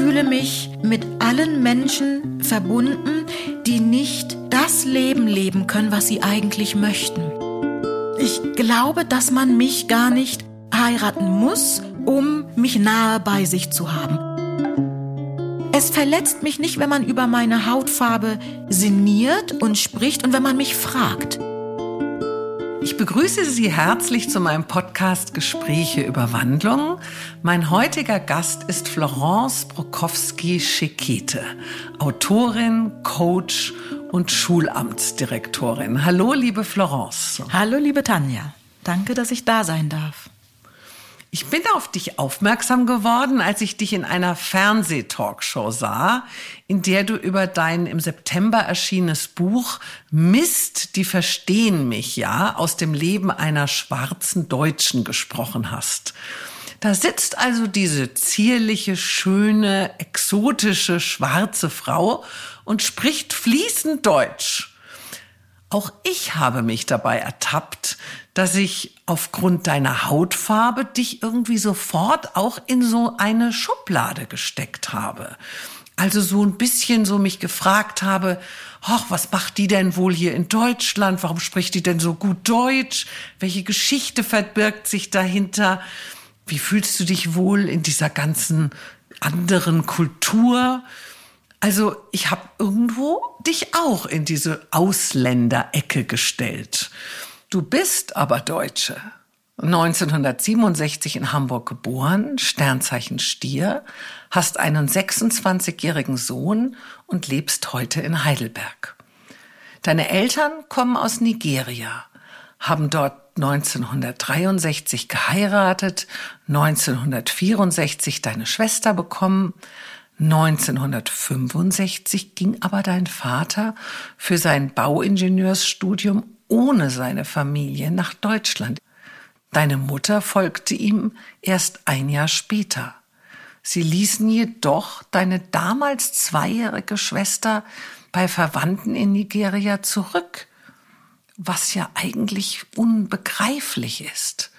fühle mich mit allen Menschen verbunden, die nicht das Leben leben können, was sie eigentlich möchten. Ich glaube, dass man mich gar nicht heiraten muss, um mich nahe bei sich zu haben. Es verletzt mich nicht, wenn man über meine Hautfarbe sinniert und spricht und wenn man mich fragt. Ich begrüße Sie herzlich zu meinem Podcast Gespräche über Wandlung. Mein heutiger Gast ist Florence Brokowski-Schekete, Autorin, Coach und Schulamtsdirektorin. Hallo, liebe Florence. Hallo, liebe Tanja. Danke, dass ich da sein darf. Ich bin auf dich aufmerksam geworden, als ich dich in einer Fernsehtalkshow sah, in der du über dein im September erschienenes Buch Mist, die verstehen mich ja aus dem Leben einer schwarzen Deutschen gesprochen hast. Da sitzt also diese zierliche, schöne, exotische, schwarze Frau und spricht fließend Deutsch. Auch ich habe mich dabei ertappt, dass ich aufgrund deiner Hautfarbe dich irgendwie sofort auch in so eine Schublade gesteckt habe. Also so ein bisschen so mich gefragt habe, ach, was macht die denn wohl hier in Deutschland? Warum spricht die denn so gut Deutsch? Welche Geschichte verbirgt sich dahinter? Wie fühlst du dich wohl in dieser ganzen anderen Kultur? Also ich habe irgendwo dich auch in diese Ausländerecke gestellt. Du bist aber Deutsche. 1967 in Hamburg geboren, Sternzeichen Stier, hast einen 26-jährigen Sohn und lebst heute in Heidelberg. Deine Eltern kommen aus Nigeria, haben dort 1963 geheiratet, 1964 deine Schwester bekommen, 1965 ging aber dein Vater für sein Bauingenieursstudium ohne seine Familie nach Deutschland. Deine Mutter folgte ihm erst ein Jahr später. Sie ließen jedoch deine damals zweijährige Schwester bei Verwandten in Nigeria zurück, was ja eigentlich unbegreiflich ist.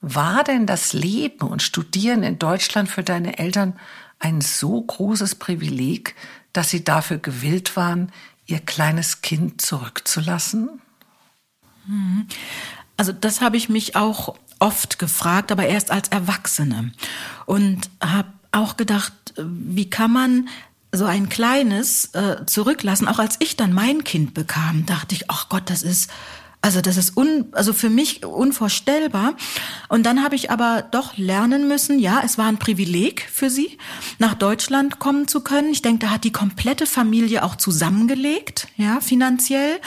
War denn das Leben und Studieren in Deutschland für deine Eltern ein so großes Privileg, dass sie dafür gewillt waren, ihr kleines Kind zurückzulassen? Mhm. Also das habe ich mich auch oft gefragt, aber erst als Erwachsene. Und habe auch gedacht, wie kann man so ein kleines äh, zurücklassen? Auch als ich dann mein Kind bekam, dachte ich, ach Gott, das ist also das ist un, also für mich unvorstellbar. Und dann habe ich aber doch lernen müssen, ja, es war ein Privileg für sie, nach Deutschland kommen zu können. Ich denke, da hat die komplette Familie auch zusammengelegt, ja, finanziell.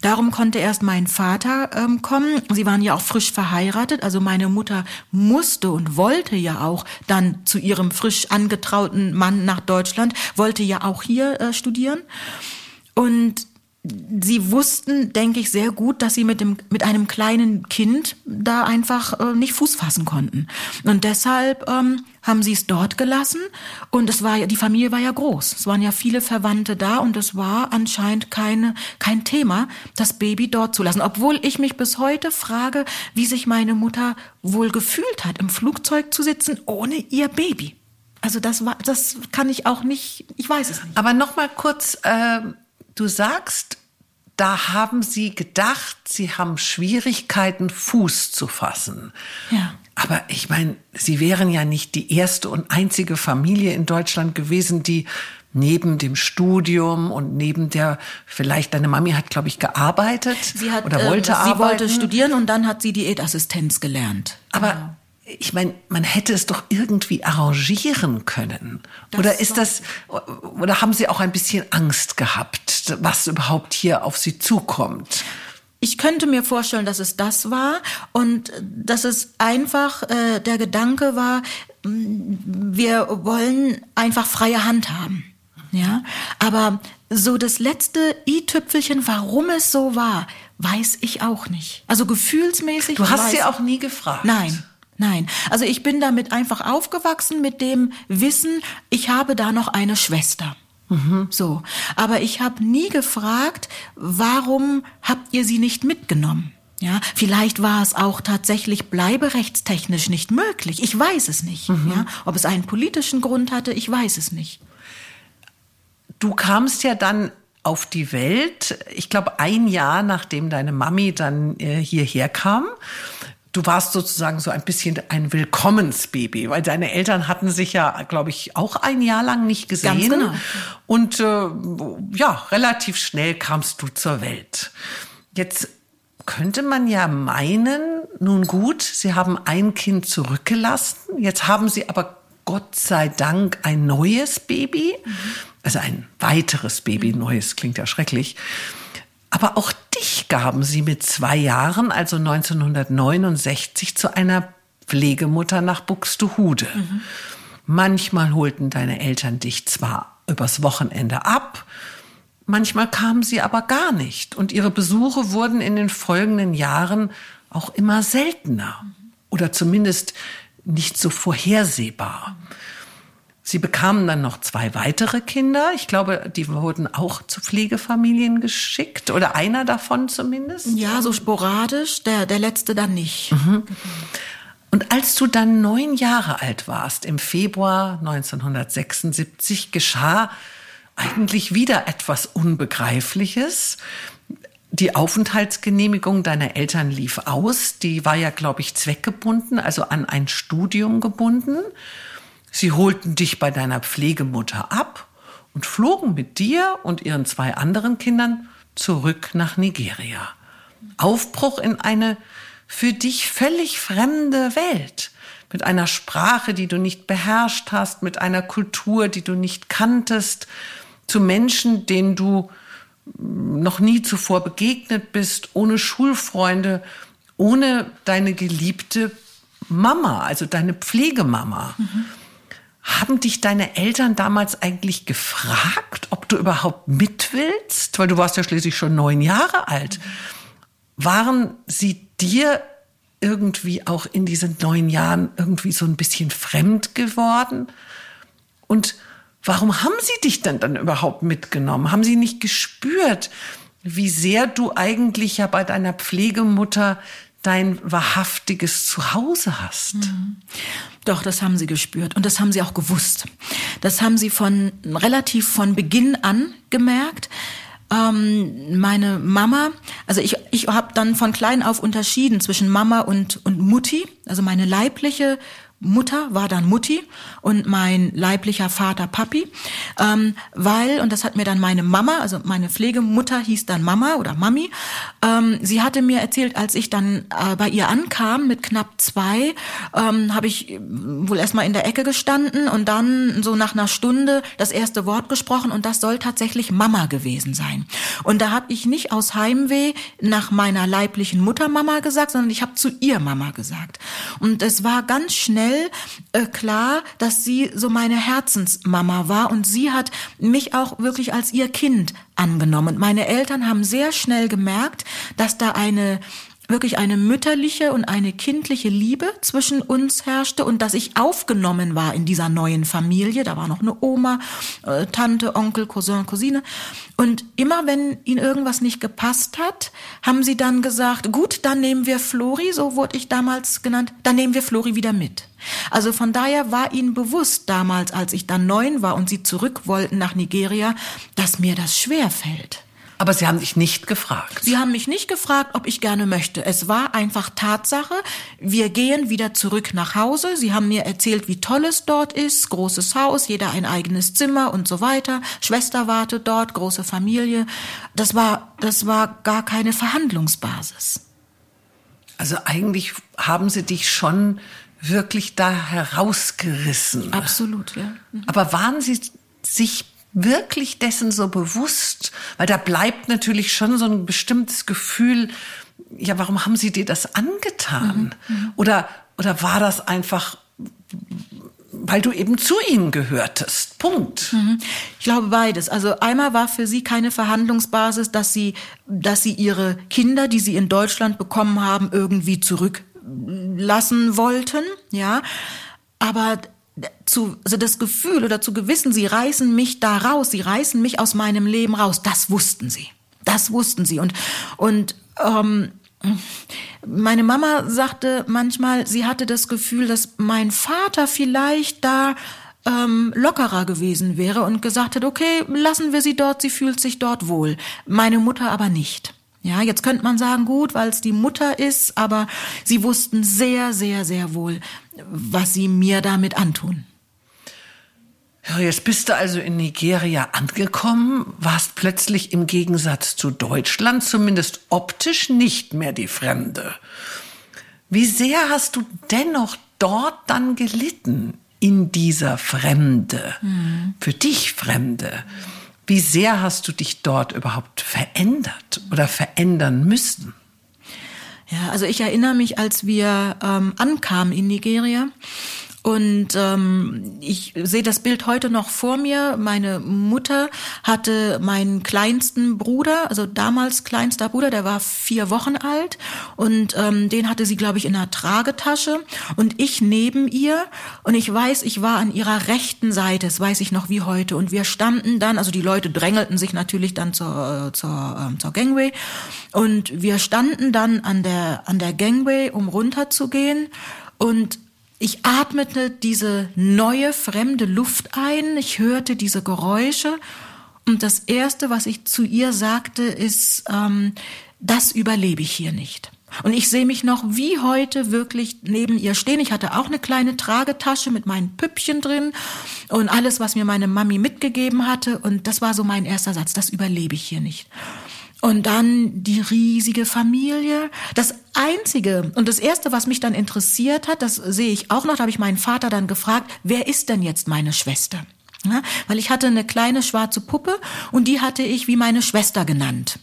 Darum konnte erst mein Vater ähm, kommen. Sie waren ja auch frisch verheiratet, also meine Mutter musste und wollte ja auch dann zu ihrem frisch angetrauten Mann nach Deutschland, wollte ja auch hier äh, studieren. Und sie wussten, denke ich, sehr gut, dass sie mit dem mit einem kleinen Kind da einfach äh, nicht Fuß fassen konnten. Und deshalb ähm, haben sie es dort gelassen. Und es war ja die Familie war ja groß. Es waren ja viele Verwandte da und es war anscheinend keine kein Thema, das Baby dort zu lassen. Obwohl ich mich bis heute frage, wie sich meine Mutter wohl gefühlt hat, im Flugzeug zu sitzen ohne ihr Baby. Also das war, das kann ich auch nicht. Ich weiß es nicht. Aber noch mal kurz. Äh Du sagst, da haben sie gedacht, sie haben Schwierigkeiten, Fuß zu fassen. Ja. Aber ich meine, sie wären ja nicht die erste und einzige Familie in Deutschland gewesen, die neben dem Studium und neben der, vielleicht deine Mami hat, glaube ich, gearbeitet sie hat, oder wollte äh, arbeiten. Sie wollte studieren und dann hat sie Diätassistenz gelernt. Aber genau ich meine, man hätte es doch irgendwie arrangieren können. Das oder ist das, oder haben Sie auch ein bisschen Angst gehabt, was überhaupt hier auf Sie zukommt? Ich könnte mir vorstellen, dass es das war und dass es einfach äh, der Gedanke war, wir wollen einfach freie Hand haben. Ja, aber so das letzte i-Tüpfelchen, warum es so war, weiß ich auch nicht. Also gefühlsmäßig. Du hast sie auch nie gefragt. Nein. Nein, also ich bin damit einfach aufgewachsen mit dem Wissen, ich habe da noch eine Schwester. Mhm. So, aber ich habe nie gefragt, warum habt ihr sie nicht mitgenommen? Ja, vielleicht war es auch tatsächlich bleiberechtstechnisch nicht möglich. Ich weiß es nicht. Mhm. Ja, ob es einen politischen Grund hatte, ich weiß es nicht. Du kamst ja dann auf die Welt, ich glaube ein Jahr nachdem deine Mami dann äh, hierher kam. Du warst sozusagen so ein bisschen ein Willkommensbaby, weil deine Eltern hatten sich ja, glaube ich, auch ein Jahr lang nicht gesehen. Ganz genau. Und äh, ja, relativ schnell kamst du zur Welt. Jetzt könnte man ja meinen, nun gut, Sie haben ein Kind zurückgelassen, jetzt haben Sie aber Gott sei Dank ein neues Baby, mhm. also ein weiteres Baby, neues klingt ja schrecklich. Aber auch dich gaben Sie mit zwei Jahren, also 1969, zu einer Pflegemutter nach Buxtehude. Mhm. Manchmal holten deine Eltern dich zwar übers Wochenende ab, Manchmal kamen sie aber gar nicht und ihre Besuche wurden in den folgenden Jahren auch immer seltener oder zumindest nicht so vorhersehbar. Sie bekamen dann noch zwei weitere Kinder. Ich glaube, die wurden auch zu Pflegefamilien geschickt oder einer davon zumindest. Ja, so sporadisch, der, der letzte dann nicht. Mhm. Und als du dann neun Jahre alt warst, im Februar 1976, geschah eigentlich wieder etwas Unbegreifliches. Die Aufenthaltsgenehmigung deiner Eltern lief aus. Die war ja, glaube ich, zweckgebunden, also an ein Studium gebunden. Sie holten dich bei deiner Pflegemutter ab und flogen mit dir und ihren zwei anderen Kindern zurück nach Nigeria. Aufbruch in eine für dich völlig fremde Welt, mit einer Sprache, die du nicht beherrscht hast, mit einer Kultur, die du nicht kanntest, zu Menschen, denen du noch nie zuvor begegnet bist, ohne Schulfreunde, ohne deine geliebte Mama, also deine Pflegemama. Mhm. Haben dich deine Eltern damals eigentlich gefragt, ob du überhaupt mit willst? Weil du warst ja schließlich schon neun Jahre alt. Waren sie dir irgendwie auch in diesen neun Jahren irgendwie so ein bisschen fremd geworden? Und Warum haben sie dich denn dann überhaupt mitgenommen? Haben sie nicht gespürt, wie sehr du eigentlich ja bei deiner Pflegemutter dein wahrhaftiges Zuhause hast? Mhm. Doch, das haben sie gespürt und das haben sie auch gewusst. Das haben sie von relativ von Beginn an gemerkt ähm, meine Mama, also ich, ich habe dann von klein auf unterschieden zwischen Mama und, und Mutti, also meine leibliche Mutter war dann Mutti und mein leiblicher Vater Papi, ähm, weil, und das hat mir dann meine Mama, also meine Pflegemutter hieß dann Mama oder Mami, ähm, sie hatte mir erzählt, als ich dann äh, bei ihr ankam mit knapp zwei, ähm, habe ich wohl erstmal in der Ecke gestanden und dann so nach einer Stunde das erste Wort gesprochen und das soll tatsächlich Mama gewesen sein. Und da habe ich nicht aus Heimweh nach meiner leiblichen Mutter Mama gesagt, sondern ich habe zu ihr Mama gesagt. Und es war ganz schnell schnell äh, klar, dass sie so meine Herzensmama war und sie hat mich auch wirklich als ihr Kind angenommen. Meine Eltern haben sehr schnell gemerkt, dass da eine wirklich eine mütterliche und eine kindliche Liebe zwischen uns herrschte und dass ich aufgenommen war in dieser neuen Familie. Da war noch eine Oma, äh, Tante, Onkel, Cousin, Cousine. Und immer wenn ihnen irgendwas nicht gepasst hat, haben sie dann gesagt, gut, dann nehmen wir Flori, so wurde ich damals genannt, dann nehmen wir Flori wieder mit. Also von daher war ihnen bewusst damals, als ich dann neun war und sie zurück wollten nach Nigeria, dass mir das schwer fällt. Aber Sie haben sich nicht gefragt. Sie haben mich nicht gefragt, ob ich gerne möchte. Es war einfach Tatsache. Wir gehen wieder zurück nach Hause. Sie haben mir erzählt, wie toll es dort ist. Großes Haus, jeder ein eigenes Zimmer und so weiter. Schwester wartet dort, große Familie. Das war, das war gar keine Verhandlungsbasis. Also eigentlich haben Sie dich schon wirklich da herausgerissen. Absolut, ja. Mhm. Aber waren Sie sich wirklich dessen so bewusst? Weil da bleibt natürlich schon so ein bestimmtes Gefühl, ja, warum haben sie dir das angetan? Mhm. mhm. Oder, oder war das einfach, weil du eben zu ihnen gehörtest? Punkt. Mhm. Ich glaube beides. Also einmal war für sie keine Verhandlungsbasis, dass sie, dass sie ihre Kinder, die sie in Deutschland bekommen haben, irgendwie zurücklassen wollten, ja. Aber zu, also das Gefühl oder zu gewissen, sie reißen mich da raus, sie reißen mich aus meinem Leben raus, das wussten sie. Das wussten sie. Und, und, ähm, Meine Mama sagte manchmal, sie hatte das Gefühl, dass mein Vater vielleicht da ähm, lockerer gewesen wäre und gesagt hat, okay, lassen wir sie dort, sie fühlt sich dort wohl. Meine Mutter aber nicht. Ja, jetzt könnte man sagen, gut, weil es die Mutter ist, aber sie wussten sehr, sehr, sehr wohl, was sie mir damit antun. Ja, jetzt bist du also in Nigeria angekommen, warst plötzlich im Gegensatz zu Deutschland zumindest optisch nicht mehr die Fremde. Wie sehr hast du dennoch dort dann gelitten in dieser Fremde, mhm. für dich Fremde? Wie sehr hast du dich dort überhaupt verändert oder verändern müssen? Ja, also ich erinnere mich, als wir ähm, ankamen in Nigeria, und ähm, ich sehe das Bild heute noch vor mir. Meine Mutter hatte meinen kleinsten Bruder, also damals kleinster Bruder, der war vier Wochen alt. Und ähm, den hatte sie, glaube ich, in einer Tragetasche. Und ich neben ihr. Und ich weiß, ich war an ihrer rechten Seite, das weiß ich noch wie heute. Und wir standen dann, also die Leute drängelten sich natürlich dann zur, äh, zur, ähm, zur Gangway. Und wir standen dann an der, an der Gangway, um runterzugehen. Und ich atmete diese neue fremde Luft ein, ich hörte diese Geräusche und das Erste, was ich zu ihr sagte, ist, ähm, das überlebe ich hier nicht. Und ich sehe mich noch wie heute wirklich neben ihr stehen. Ich hatte auch eine kleine Tragetasche mit meinen Püppchen drin und alles, was mir meine Mami mitgegeben hatte. Und das war so mein erster Satz, das überlebe ich hier nicht. Und dann die riesige Familie. Das Einzige und das Erste, was mich dann interessiert hat, das sehe ich auch noch, da habe ich meinen Vater dann gefragt, wer ist denn jetzt meine Schwester? Ja, weil ich hatte eine kleine schwarze Puppe und die hatte ich wie meine Schwester genannt.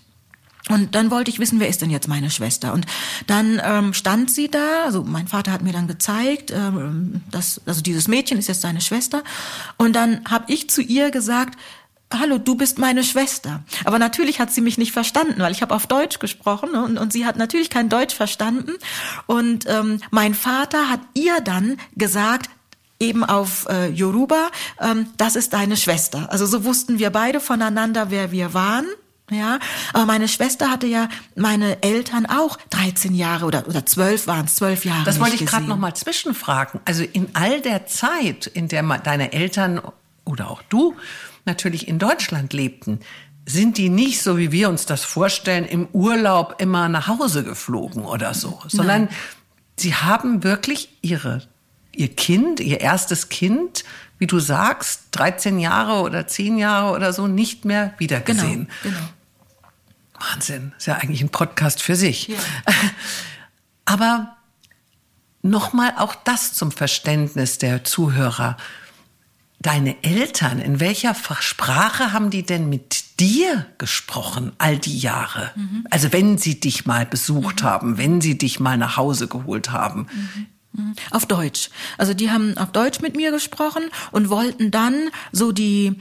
Und dann wollte ich wissen, wer ist denn jetzt meine Schwester? Und dann ähm, stand sie da, also mein Vater hat mir dann gezeigt, ähm, dass, also dieses Mädchen ist jetzt seine Schwester. Und dann habe ich zu ihr gesagt, hallo, du bist meine Schwester. Aber natürlich hat sie mich nicht verstanden, weil ich habe auf Deutsch gesprochen und, und sie hat natürlich kein Deutsch verstanden. Und ähm, mein Vater hat ihr dann gesagt, eben auf äh, Yoruba, ähm, das ist deine Schwester. Also so wussten wir beide voneinander, wer wir waren. Ja, aber meine Schwester hatte ja meine Eltern auch 13 Jahre oder oder 12 waren es, 12 Jahre. Das wollte ich gerade noch mal zwischenfragen. Also in all der Zeit, in der deine Eltern oder auch du natürlich in Deutschland lebten, sind die nicht so, wie wir uns das vorstellen, im Urlaub immer nach Hause geflogen oder so, sondern Nein. sie haben wirklich ihre, ihr Kind, ihr erstes Kind, wie du sagst, 13 Jahre oder 10 Jahre oder so nicht mehr wiedergesehen. Genau, genau. Wahnsinn, ist ja eigentlich ein Podcast für sich. Ja. Aber nochmal auch das zum Verständnis der Zuhörer. Deine Eltern, in welcher Sprache haben die denn mit dir gesprochen all die Jahre? Mhm. Also wenn sie dich mal besucht mhm. haben, wenn sie dich mal nach Hause geholt haben. Mhm. mhm. Auf Deutsch. Also die haben auf Deutsch mit mir gesprochen und wollten dann so die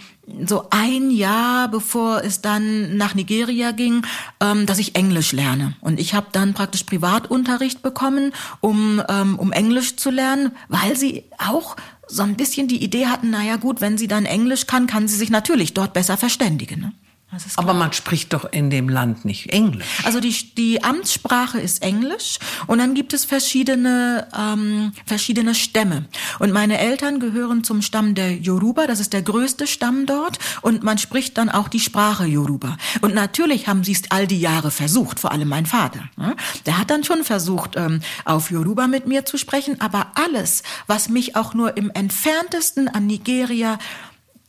so ein Jahr bevor es dann nach Nigeria ging, ähm, dass ich Englisch lerne. Und ich habe dann praktisch Privatunterricht bekommen, um um, um Englisch zu lernen, weil sie auch so ein bisschen die Idee hatten, naja gut, wenn sie dann Englisch kann, kann sie sich natürlich dort besser verständigen. Ne? Aber man spricht doch in dem Land nicht Englisch. Also die, die Amtssprache ist Englisch und dann gibt es verschiedene, ähm, verschiedene Stämme. Und meine Eltern gehören zum Stamm der Yoruba, das ist der größte Stamm dort und man spricht dann auch die Sprache Yoruba. Und natürlich haben sie es all die Jahre versucht, vor allem mein Vater. Ne? Der hat dann schon versucht, ähm, auf Yoruba mit mir zu sprechen, aber alles, was mich auch nur im entferntesten an Nigeria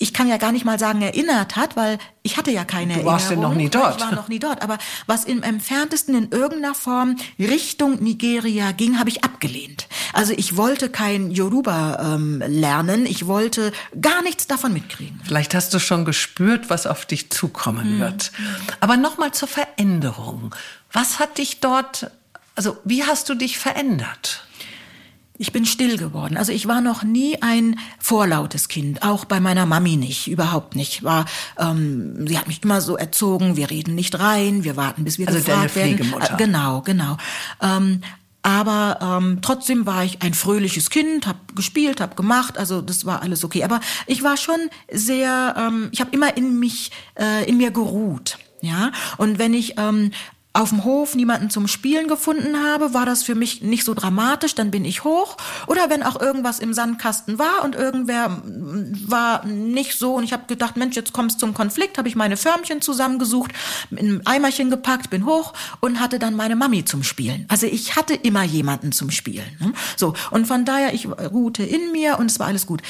ich kann ja gar nicht mal sagen erinnert hat, weil ich hatte ja keine du warst Erinnerung. Du warst ja noch nie dort. Ich war noch nie dort. Aber was im entferntesten in irgendeiner Form Richtung Nigeria ging, habe ich abgelehnt. Also ich wollte kein Yoruba ähm, lernen. Ich wollte gar nichts davon mitkriegen. Vielleicht hast du schon gespürt, was auf dich zukommen mhm. wird. Aber nochmal zur Veränderung. Was hat dich dort, also wie hast du dich verändert? Ich bin still geworden. Also ich war noch nie ein vorlautes Kind, auch bei meiner Mami nicht, überhaupt nicht. War, ähm, sie hat mich immer so erzogen: Wir reden nicht rein, wir warten, bis wir also gefragt deine Pflegemutter. werden. Äh, genau, genau. Ähm, aber ähm, trotzdem war ich ein fröhliches Kind, habe gespielt, habe gemacht, also das war alles okay. Aber ich war schon sehr, ähm, ich habe immer in mich, äh, in mir geruht, ja. Und wenn ich ähm, auf dem Hof niemanden zum Spielen gefunden habe, war das für mich nicht so dramatisch, dann bin ich hoch. Oder wenn auch irgendwas im Sandkasten war und irgendwer war nicht so und ich habe gedacht, Mensch, jetzt kommst zum Konflikt, habe ich meine Förmchen zusammengesucht, in ein Eimerchen gepackt, bin hoch und hatte dann meine Mami zum Spielen. Also ich hatte immer jemanden zum Spielen. Ne? So und von daher ich ruhte in mir und es war alles gut.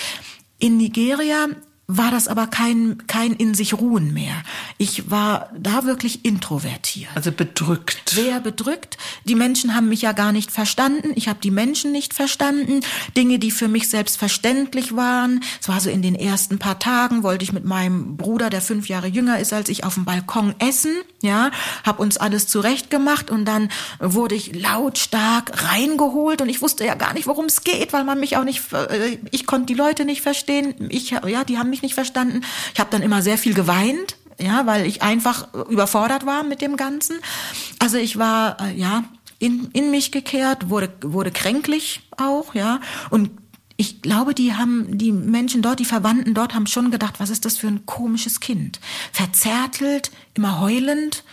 In Nigeria war das aber kein, kein in sich ruhen mehr. Ich war da wirklich introvertiert. Also bedrückt. Sehr bedrückt. Die Menschen haben mich ja gar nicht verstanden. Ich habe die Menschen nicht verstanden. Dinge, die für mich selbstverständlich waren. Es war so in den ersten paar Tagen, wollte ich mit meinem Bruder, der fünf Jahre jünger ist als ich, auf dem Balkon essen. Ja, habe uns alles zurechtgemacht und dann wurde ich lautstark reingeholt und ich wusste ja gar nicht, worum es geht, weil man mich auch nicht, äh, ich konnte die Leute nicht verstehen. Ich, ja, die haben mich nicht verstanden. Ich habe dann immer sehr viel geweint, ja, weil ich einfach überfordert war mit dem Ganzen. Also ich war, äh, ja, in, in mich gekehrt, wurde, wurde kränklich auch, ja, und ich glaube, die haben, die Menschen dort, die Verwandten dort haben schon gedacht, was ist das für ein komisches Kind? Verzärtelt, immer heulend,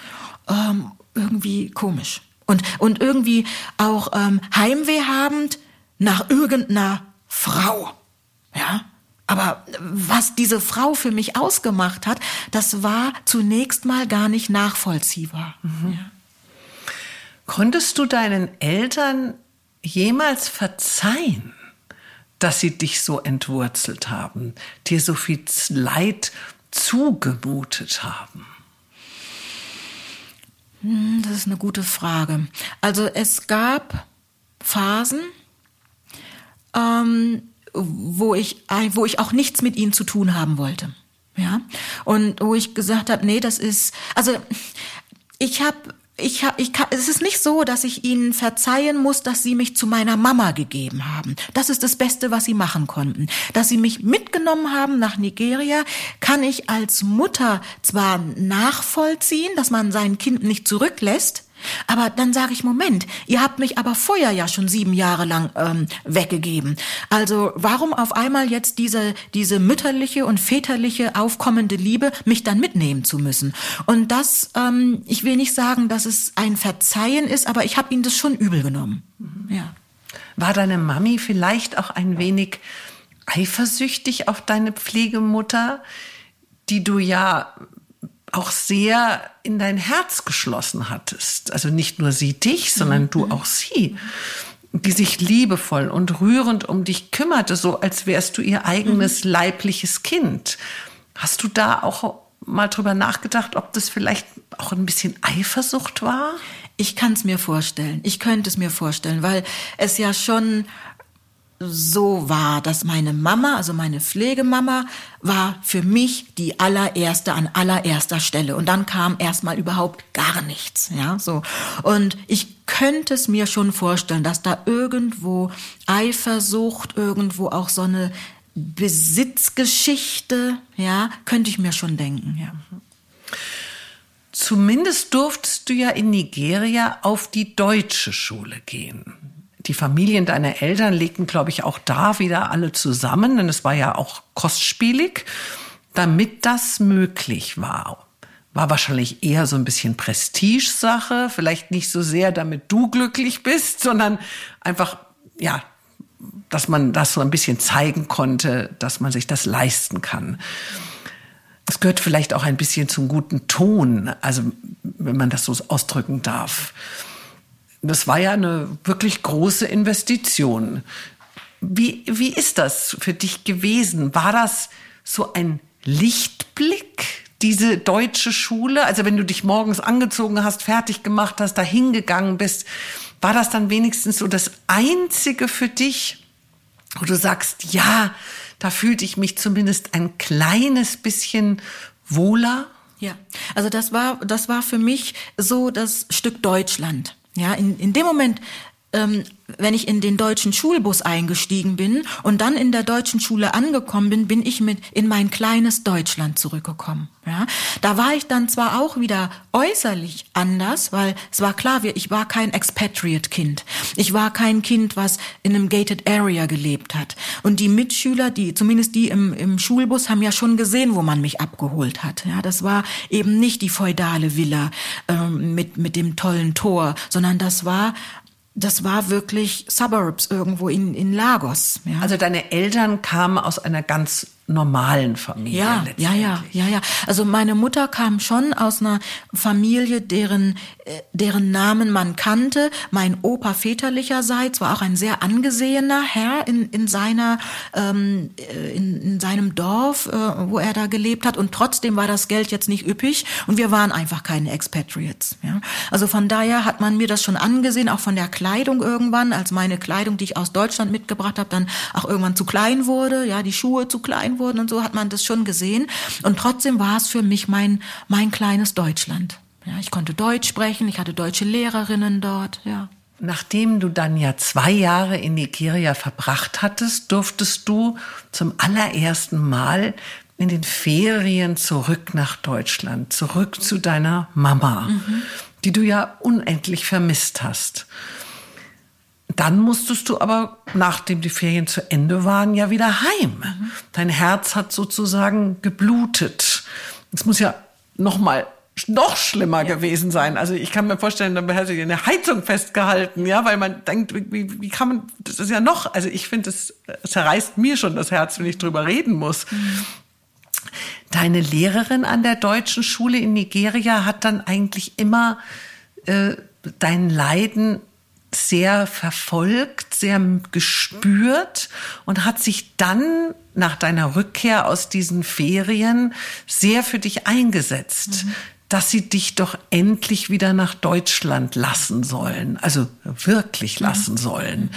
ähm, irgendwie komisch. Und, und irgendwie auch ähm, Heimweh habend nach irgendeiner Frau. Ja, aber was diese Frau für mich ausgemacht hat, das war zunächst mal gar nicht nachvollziehbar. Mhm. Ja. Konntest du deinen Eltern jemals verzeihen? dass sie dich so entwurzelt haben, dir so viel Leid zugemutet haben? Hm, das ist eine gute Frage. Also es gab Phasen, ähm, wo ich, wo ich auch nichts mit ihnen zu tun haben wollte. Ja, und wo ich gesagt habe, nee, das ist, also ich habe ich, ich kann, es ist nicht so, dass ich ihnen verzeihen muss, dass sie mich zu meiner Mama gegeben haben. Das ist das Beste, was sie machen konnten. Dass sie mich mitgenommen haben nach Nigeria, kann ich als Mutter zwar nachvollziehen, dass man sein Kind nicht zurücklässt, aber dann sage ich, Moment, ihr habt mich aber vorher ja schon sieben Jahre lang ähm, weggegeben. Also warum auf einmal jetzt diese, diese mütterliche und väterliche aufkommende Liebe mich dann mitnehmen zu müssen? Und das, ähm, ich will nicht sagen, dass es ein Verzeihen ist, aber ich habe ihnen das schon übel genommen. Ja. War deine Mami vielleicht auch ein wenig eifersüchtig auf deine Pflegemutter, die du ja auch sehr in dein Herz geschlossen hattest. Also nicht nur sie dich, sondern mhm. du auch sie, die sich liebevoll und rührend um dich kümmerte, so als wärst du ihr eigenes mhm. leibliches Kind. Hast du da auch mal drüber nachgedacht, ob das vielleicht auch ein bisschen Eifersucht war? Ich kann es mir vorstellen. Ich könnte es mir vorstellen, weil es ja schon so war, dass meine Mama, also meine Pflegemama, war für mich die allererste an allererster Stelle. Und dann kam erstmal überhaupt gar nichts, ja, so. Und ich könnte es mir schon vorstellen, dass da irgendwo Eifersucht, irgendwo auch so eine Besitzgeschichte, ja, könnte ich mir schon denken, ja. Zumindest durftest du ja in Nigeria auf die deutsche Schule gehen die Familien deiner Eltern legten, glaube ich, auch da wieder alle zusammen, denn es war ja auch kostspielig, damit das möglich war. War wahrscheinlich eher so ein bisschen Prestigesache, vielleicht nicht so sehr, damit du glücklich bist, sondern einfach, ja, dass man das so ein bisschen zeigen konnte, dass man sich das leisten kann. Es gehört vielleicht auch ein bisschen zum guten Ton, also wenn man das so ausdrücken darf. Das war ja eine wirklich große Investition. Wie, wie ist das für dich gewesen? War das so ein Lichtblick, diese deutsche Schule? Also wenn du dich morgens angezogen hast, fertig gemacht hast, dahin gegangen bist, war das dann wenigstens so das Einzige für dich, wo du sagst, ja, da fühlte ich mich zumindest ein kleines bisschen wohler? Ja, also das war, das war für mich so das Stück Deutschland. Ja, in, in dem Moment ähm, wenn ich in den deutschen Schulbus eingestiegen bin und dann in der deutschen Schule angekommen bin, bin ich mit in mein kleines Deutschland zurückgekommen. Ja, da war ich dann zwar auch wieder äußerlich anders, weil es war klar, ich war kein Expatriate-Kind. Ich war kein Kind, was in einem gated area gelebt hat. Und die Mitschüler, die zumindest die im, im Schulbus, haben ja schon gesehen, wo man mich abgeholt hat. Ja, das war eben nicht die feudale Villa ähm, mit mit dem tollen Tor, sondern das war das war wirklich Suburbs irgendwo in, in Lagos. Ja. Also deine Eltern kamen aus einer ganz normalen Familie. Ja, ja, ja, ja, ja. Also meine Mutter kam schon aus einer Familie, deren, äh, deren Namen man kannte. Mein Opa väterlicherseits war auch ein sehr angesehener Herr in, in seiner, ähm, äh, in, in seinem Dorf, äh, wo er da gelebt hat. Und trotzdem war das Geld jetzt nicht üppig und wir waren einfach keine Expatriates. Ja. Also von daher hat man mir das schon angesehen, auch von der Kleidung irgendwann, als meine Kleidung, die ich aus Deutschland mitgebracht habe, dann auch irgendwann zu klein wurde, ja, die Schuhe zu klein wurden und so hat man das schon gesehen. Und trotzdem war es für mich mein, mein kleines Deutschland. Ja, ich konnte Deutsch sprechen, ich hatte deutsche Lehrerinnen dort, ja. Nachdem du dann ja zwei Jahre in Nigeria verbracht hattest, durftest du zum allerersten Mal in den Ferien zurück nach Deutschland, zurück zu deiner Mama, mhm. die du ja unendlich vermisst hast. Dann musstest du aber, nachdem die Ferien zu Ende waren, ja wieder heim. Mhm. Dein Herz hat sozusagen geblutet. Es muss ja noch mal noch schlimmer ja. gewesen sein. Also ich kann mir vorstellen, dann hätte ich eine Heizung festgehalten, ja, weil man denkt, wie, wie kann man, das ist ja noch, also ich finde, es zerreißt mir schon das Herz, wenn ich drüber reden muss. Mhm. Deine Lehrerin an der deutschen Schule in Nigeria hat dann eigentlich immer äh, dein Leiden sehr verfolgt, sehr gespürt und hat sich dann nach deiner Rückkehr aus diesen Ferien sehr für dich eingesetzt. Mhm. dass sie dich doch endlich wieder nach Deutschland lassen sollen, also wirklich lassen mhm. sollen.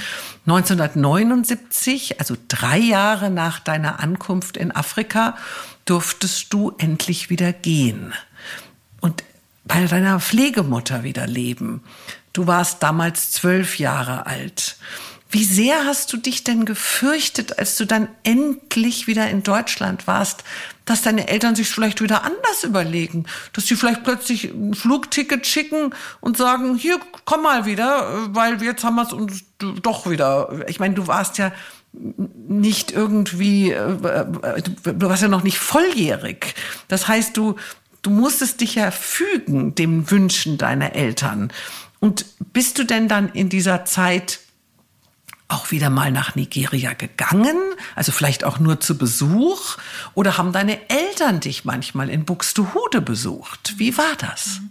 1979, also drei Jahre nach deiner Ankunft in Afrika, durftest du endlich wieder gehen und bei deiner Pflegemutter wieder leben. Du warst damals zwölf Jahre alt. Wie sehr hast du dich denn gefürchtet, als du dann endlich wieder in Deutschland warst, dass deine Eltern sich vielleicht wieder anders überlegen, dass sie vielleicht plötzlich ein Flugticket schicken und sagen, hier, komm mal wieder, weil jetzt haben wir es uns doch wieder. Ich meine, du warst ja nicht irgendwie, äh, du warst ja noch nicht volljährig. Das heißt, du, du musstest dich ja fügen dem Wünschen deiner Eltern. Und bist du denn dann in dieser Zeit auch wieder mal nach Nigeria gegangen? Also vielleicht auch nur zu Besuch? Oder haben deine Eltern dich manchmal in Buxtehude besucht? Wie war das?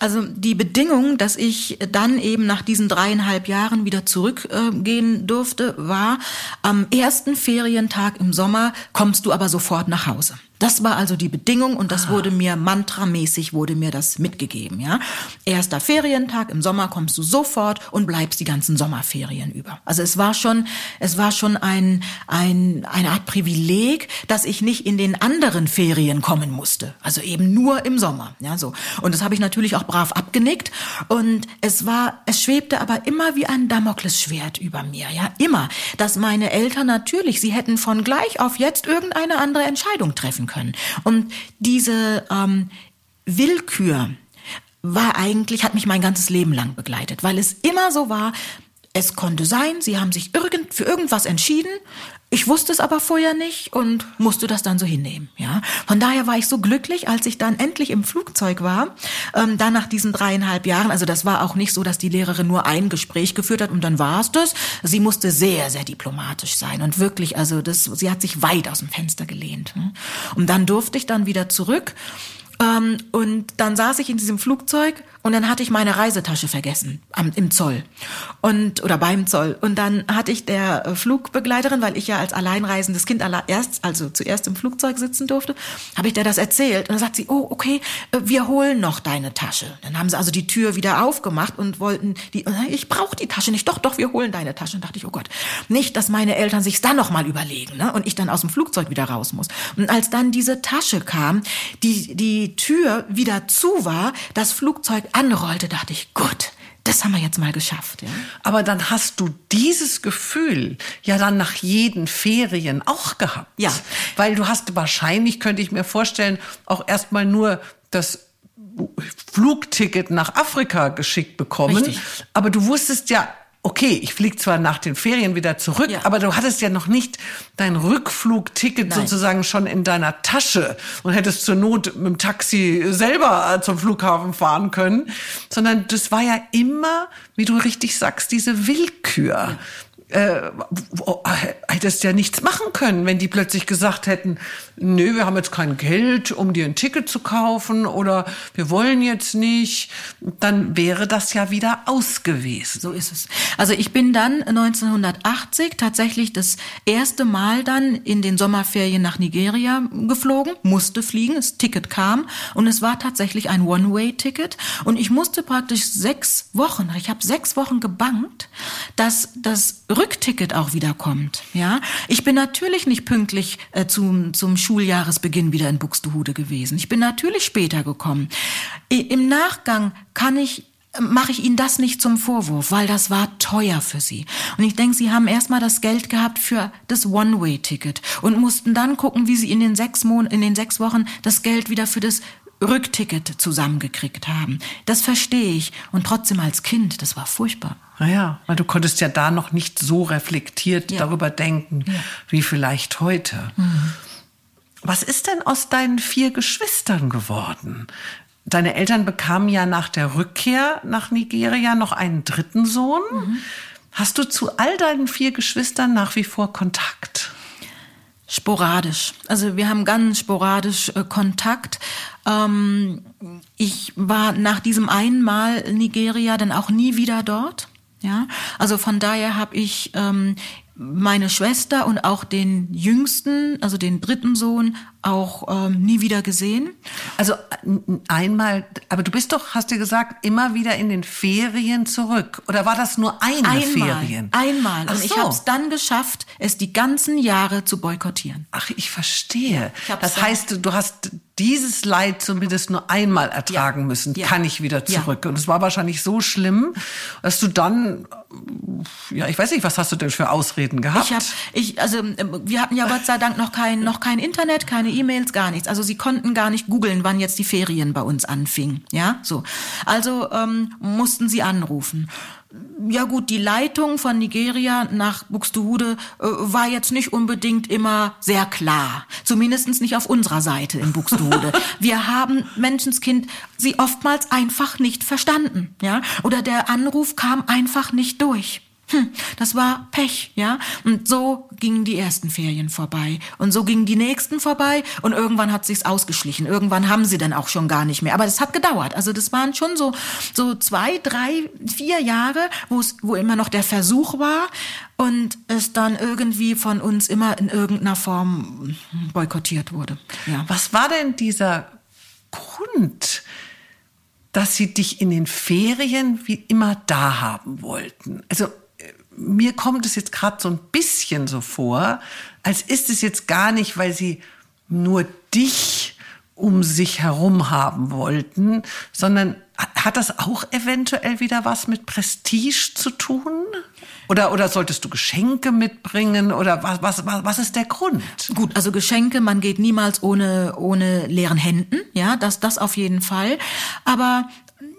Also die Bedingung, dass ich dann eben nach diesen dreieinhalb Jahren wieder zurückgehen äh, durfte, war, am ersten Ferientag im Sommer kommst du aber sofort nach Hause. Das war also die Bedingung und das ah. wurde mir mantramäßig wurde mir das mitgegeben, ja. Erster Ferientag im Sommer kommst du sofort und bleibst die ganzen Sommerferien über. Also es war schon, es war schon ein, ein, eine Art Privileg, dass ich nicht in den anderen Ferien kommen musste. Also eben nur im Sommer, ja, so. Und das habe ich natürlich auch brav abgenickt und es war, es schwebte aber immer wie ein Damoklesschwert über mir, ja, immer, dass meine Eltern natürlich, sie hätten von gleich auf jetzt irgendeine andere Entscheidung treffen können. Und diese ähm, Willkür war eigentlich, hat mich mein ganzes Leben lang begleitet, weil es immer so war, es konnte sein, sie haben sich irgend, für irgendwas entschieden. Ich wusste es aber vorher nicht und musste das dann so hinnehmen. Ja, von daher war ich so glücklich, als ich dann endlich im Flugzeug war. Ähm, dann nach diesen dreieinhalb Jahren, also das war auch nicht so, dass die Lehrerin nur ein Gespräch geführt hat und dann war es das. Sie musste sehr, sehr diplomatisch sein und wirklich, also das, sie hat sich weit aus dem Fenster gelehnt. Ne? Und dann durfte ich dann wieder zurück. Ähm, und dann saß ich in diesem Flugzeug und dann hatte ich meine Reisetasche vergessen am, im Zoll und oder beim Zoll. Und dann hatte ich der äh, Flugbegleiterin, weil ich ja als alleinreisendes Kind erst, also zuerst im Flugzeug sitzen durfte, habe ich der das erzählt. Und dann sagt sie, oh okay, äh, wir holen noch deine Tasche. Dann haben sie also die Tür wieder aufgemacht und wollten die, ich brauche die Tasche nicht. Doch, doch, wir holen deine Tasche. Und dachte ich, oh Gott, nicht, dass meine Eltern sich's dann noch mal überlegen, ne? Und ich dann aus dem Flugzeug wieder raus muss. Und als dann diese Tasche kam, die die Tür wieder zu war, das Flugzeug anrollte, dachte ich, gut, das haben wir jetzt mal geschafft. Ja. Aber dann hast du dieses Gefühl ja dann nach jeden Ferien auch gehabt. Ja. Weil du hast wahrscheinlich, könnte ich mir vorstellen, auch erstmal nur das Flugticket nach Afrika geschickt bekommen. Richtig. Aber du wusstest ja, okay, ich fliege zwar nach den Ferien wieder zurück, Ja. aber du hattest ja noch nicht dein Rückflugticket Nein. sozusagen schon in deiner Tasche und hättest zur Not mit dem Taxi selber äh, zum Flughafen fahren können, sondern das war ja immer, wie du richtig sagst, diese Willkür. Äh, hättest ja nichts machen können, wenn die plötzlich gesagt hätten, nö, wir haben jetzt kein Geld, um dir ein Ticket zu kaufen oder wir wollen jetzt nicht, dann wäre das ja wieder aus gewesen. So ist es. Also ich bin dann 1980 tatsächlich das erste Mal dann in den Sommerferien nach Nigeria geflogen, musste fliegen, das Ticket kam und es war tatsächlich ein One-Way-Ticket und ich musste praktisch sechs Wochen, ich habe sechs Wochen gebankt, dass das Rückticket auch wieder kommt. Ja, ich bin natürlich nicht pünktlich äh, zum zum Schuljahresbeginn wieder in Buxtehude gewesen. Ich bin natürlich später gekommen. I- Im Nachgang kann ich mache ich Ihnen das nicht zum Vorwurf, weil das war teuer für Sie. Und ich denke, Sie haben erstmal das Geld gehabt für das One-Way-Ticket und mussten dann gucken, wie Sie in den sechs Mon in den sechs Wochen das Geld wieder für das Rückticket zusammengekriegt haben. Das verstehe ich. Und trotzdem als Kind, das war furchtbar. Naja, weil du konntest ja da noch nicht so reflektiert Ja. darüber denken, wie vielleicht heute. Was ist denn aus deinen vier Geschwistern geworden? Deine Eltern bekamen ja nach der Rückkehr nach Nigeria noch einen dritten Sohn. Hast du zu all deinen vier Geschwistern nach wie vor Kontakt? Sporadisch. Also wir haben ganz sporadisch äh, Kontakt. Ähm, ich war nach diesem einmal Nigeria dann auch nie wieder dort. Ja, also von daher habe ich ähm, meine Schwester und auch den jüngsten, also den dritten Sohn, auch ähm, nie wieder gesehen. Also einmal, aber du bist doch, hast du gesagt, immer wieder in den Ferien zurück. Oder war das nur eine Einmal, Ferien? einmal. Ach Und ich so. habe es dann geschafft, es die ganzen Jahre zu boykottieren. Ach, ich verstehe. Ich das heißt, du hast dieses Leid zumindest nur einmal ertragen Ja. müssen. Ja. Kann ich wieder Ja. zurück. Und es war wahrscheinlich so schlimm, dass du dann, ja, ich weiß nicht, was hast du denn für Ausreden gehabt? Ich habe, ich, also ähm, wir hatten ja Gott sei Dank noch kein, noch kein Internet, keine E-Mails, gar nichts. Also sie konnten gar nicht googeln, wann jetzt die Ferien bei uns anfingen. Ja, so. Also ähm, mussten sie anrufen. Ja gut, die Leitung von Nigeria nach Buxtehude äh, war jetzt nicht unbedingt immer sehr klar. Zumindestens nicht auf unserer Seite in Buxtehude. Wir haben Menschenskind sie oftmals einfach nicht verstanden. Ja? Oder der Anruf kam einfach nicht durch. Hm, das war Pech, ja. Und so gingen die ersten Ferien vorbei. Und so gingen die nächsten vorbei. Und irgendwann hat sich's ausgeschlichen. Irgendwann haben sie dann auch schon gar nicht mehr. Aber das hat gedauert. Also das waren schon so, so zwei, drei, vier Jahre, wo es, wo immer noch der Versuch war. Und es dann irgendwie von uns immer in irgendeiner Form boykottiert wurde. Ja. Was war denn dieser Grund, dass sie dich in den Ferien wie immer da haben wollten? Also mir kommt es jetzt gerade so ein bisschen so vor, als ist es jetzt gar nicht, weil sie nur dich um sich herum haben wollten, sondern hat das auch eventuell wieder was mit Prestige zu tun? Oder, oder solltest du Geschenke mitbringen? Oder was, was, was, ist der Grund? Gut, also Geschenke, man geht niemals ohne, ohne leeren Händen, ja, das, das auf jeden Fall. Aber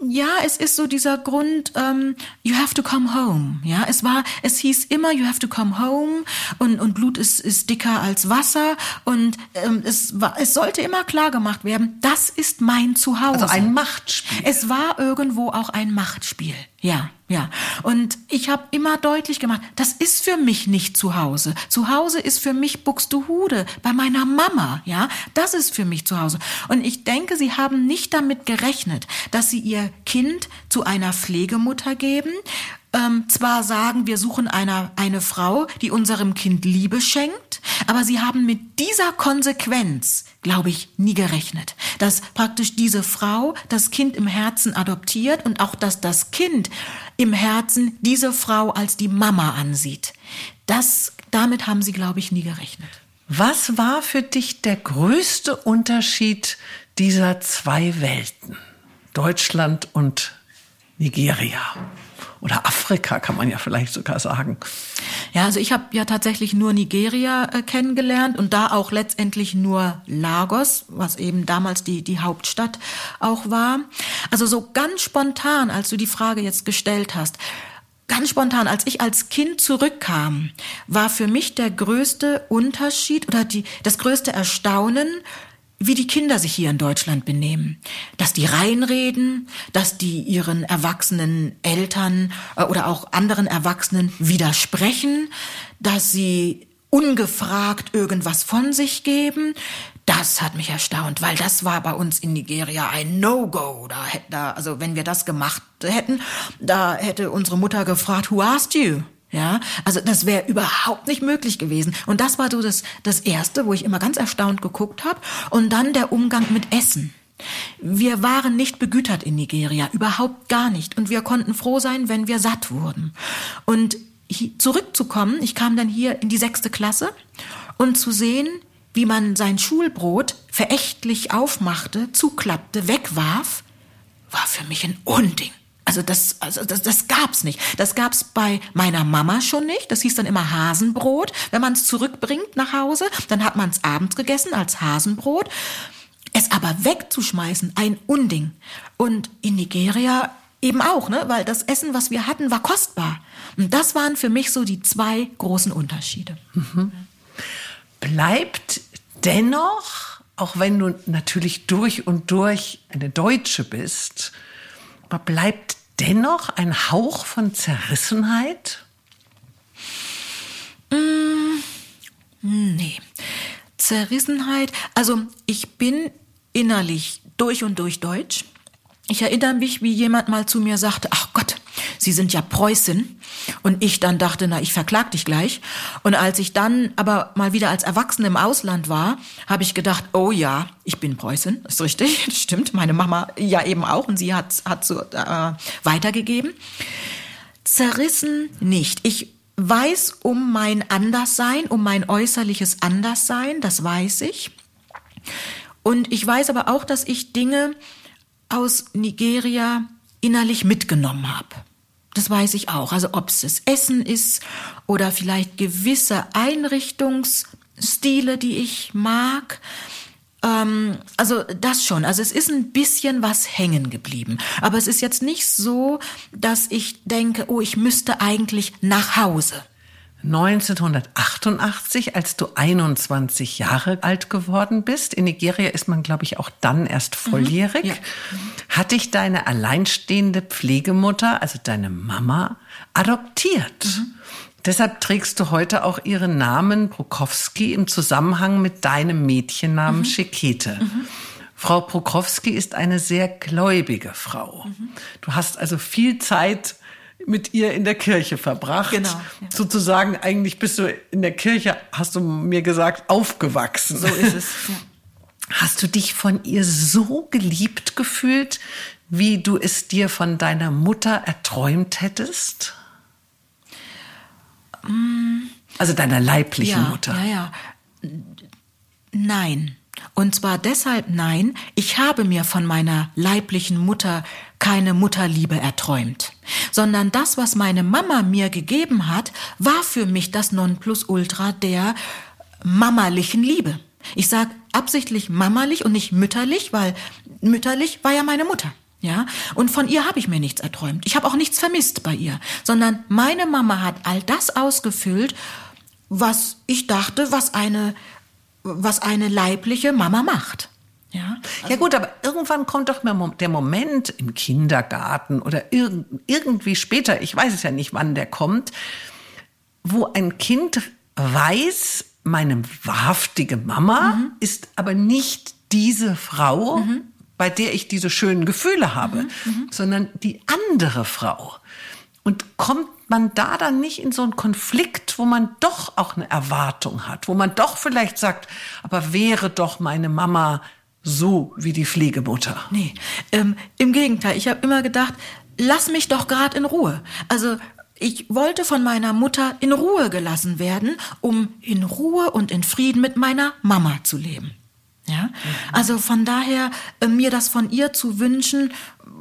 ja, es ist so dieser Grund, ähm, you have to come home, ja. Es war, es hieß immer, you have to come home und, und Blut ist, ist dicker als Wasser und ähm, es, war, es sollte immer klar gemacht werden, das ist mein Zuhause. Also ein Machtspiel. Es war irgendwo auch ein Machtspiel. Ja, ja. Und ich habe immer deutlich gemacht, das ist für mich nicht zu Hause. Zu Hause ist für mich Buxtehude bei meiner Mama. Ja, das ist für mich zu Hause. Und ich denke, sie haben nicht damit gerechnet, dass sie ihr Kind zu einer Pflegemutter geben. Ähm, zwar sagen, wir suchen eine, eine Frau, die unserem Kind Liebe schenkt, aber sie haben mit dieser Konsequenz, glaube ich, nie gerechnet. Dass praktisch diese Frau das Kind im Herzen adoptiert und auch, dass das Kind im Herzen diese Frau als die Mama ansieht. Das, damit haben sie, glaube ich, nie gerechnet. Was war für dich der größte Unterschied dieser zwei Welten? Deutschland und Nigeria oder Afrika kann man ja vielleicht sogar sagen. Ja, also ich habe ja tatsächlich nur Nigeria äh, kennengelernt und da auch letztendlich nur Lagos, was eben damals die, die Hauptstadt auch war. Also so ganz spontan, als du die Frage jetzt gestellt hast, ganz spontan, als ich als Kind zurückkam, war für mich der größte Unterschied oder die, das größte Erstaunen, wie die Kinder sich hier in Deutschland benehmen. Dass die reinreden, dass die ihren erwachsenen Eltern äh, oder auch anderen Erwachsenen widersprechen, dass sie ungefragt irgendwas von sich geben. Das hat mich erstaunt, weil das war bei uns in Nigeria ein No-Go. Da hätte, also wenn wir das gemacht hätten, da hätte unsere Mutter gefragt, who asked you? Ja, also das wäre überhaupt nicht möglich gewesen. Und das war so das, das Erste, wo ich immer ganz erstaunt geguckt habe. Und dann der Umgang mit Essen. Wir waren nicht begütert in Nigeria, überhaupt gar nicht. Und wir konnten froh sein, wenn wir satt wurden. Und zurückzukommen, ich kam dann hier in die sechste Klasse und zu sehen, wie man sein Schulbrot verächtlich aufmachte, zuklappte, wegwarf, war für mich ein Unding. Also das, also das, das gab's nicht. Das gab's bei meiner Mama schon nicht. Das hieß dann immer Hasenbrot. Wenn man es zurückbringt nach Hause, dann hat man es abends gegessen als Hasenbrot. Es aber wegzuschmeißen, ein Unding. Und in Nigeria eben auch, ne? weil das Essen, was wir hatten, war kostbar. Und das waren für mich so die zwei großen Unterschiede. Mhm. Bleibt dennoch, auch wenn du natürlich durch und durch eine Deutsche bist, aber bleibt dennoch ein Hauch von Zerrissenheit? Mm, nee. Zerrissenheit, also ich bin innerlich durch und durch deutsch. Ich erinnere mich, wie jemand mal zu mir sagte, ach Gott, Sie sind ja Preußin. Und ich dann dachte, na, ich verklag dich gleich. Und als ich dann aber mal wieder als Erwachsene im Ausland war, habe ich gedacht, oh ja, ich bin Preußin. ist richtig, das stimmt. Meine Mama ja eben auch und sie hat hat so äh, weitergegeben. Zerrissen nicht. Ich weiß um mein Anderssein, um mein äußerliches Anderssein, das weiß ich. Und ich weiß aber auch, dass ich Dinge aus Nigeria innerlich mitgenommen habe. Das weiß ich auch. Also ob es das Essen ist oder vielleicht gewisse Einrichtungsstile, die ich mag. Ähm, also das schon. Also es ist ein bisschen was hängen geblieben. Aber es ist jetzt nicht so, dass ich denke, oh, ich müsste eigentlich nach Hause. 1988, als du 21 Jahre alt geworden bist, in Nigeria ist man, glaube ich, auch dann erst mhm. volljährig, mhm, ja. hat dich deine alleinstehende Pflegemutter, also deine Mama, adoptiert. Mhm. Deshalb trägst du heute auch ihren Namen Prokowski im Zusammenhang mit deinem Mädchennamen mhm. Schekete. Mhm. Frau Prokowski ist eine sehr gläubige Frau. Mhm. Du hast also viel Zeit mit ihr in der Kirche verbracht. Genau. Ja. Sozusagen, eigentlich bist du in der Kirche, hast du mir gesagt, aufgewachsen. So ist es. Ja. Hast du dich von ihr so geliebt gefühlt, wie du es dir von deiner Mutter erträumt hättest? Also deiner leiblichen ja, Mutter. Ja, ja. Nein. Und zwar deshalb nein, ich habe mir von meiner leiblichen Mutter keine Mutterliebe erträumt, sondern das, was meine Mama mir gegeben hat, war für mich das Nonplusultra der mammerlichen Liebe. Ich sage absichtlich mammerlich und nicht mütterlich, weil mütterlich war ja meine Mutter. Ja, und von ihr habe ich mir nichts erträumt. Ich habe auch nichts vermisst bei ihr, sondern meine Mama hat all das ausgefüllt, was ich dachte, was eine was eine leibliche Mama macht. Ja, also ja gut, aber irgendwann kommt doch der Moment im Kindergarten oder irg irgendwie später, ich weiß es ja nicht, wann der kommt, wo ein Kind weiß, meine wahrhaftige Mama mhm. ist aber nicht diese Frau, mhm. bei der ich diese schönen Gefühle habe, mhm. mhm. sondern die andere Frau. Und kommt man da dann nicht in so einen Konflikt, wo man doch auch eine Erwartung hat, wo man doch vielleicht sagt, aber wäre doch meine Mama so wie die Pflegemutter. Nee, ähm, im Gegenteil. Ich habe immer gedacht, lass mich doch gerade in Ruhe. Also ich wollte von meiner Mutter in Ruhe gelassen werden, um in Ruhe und in Frieden mit meiner Mama zu leben. Ja, mhm. also von daher äh, mir das von ihr zu wünschen,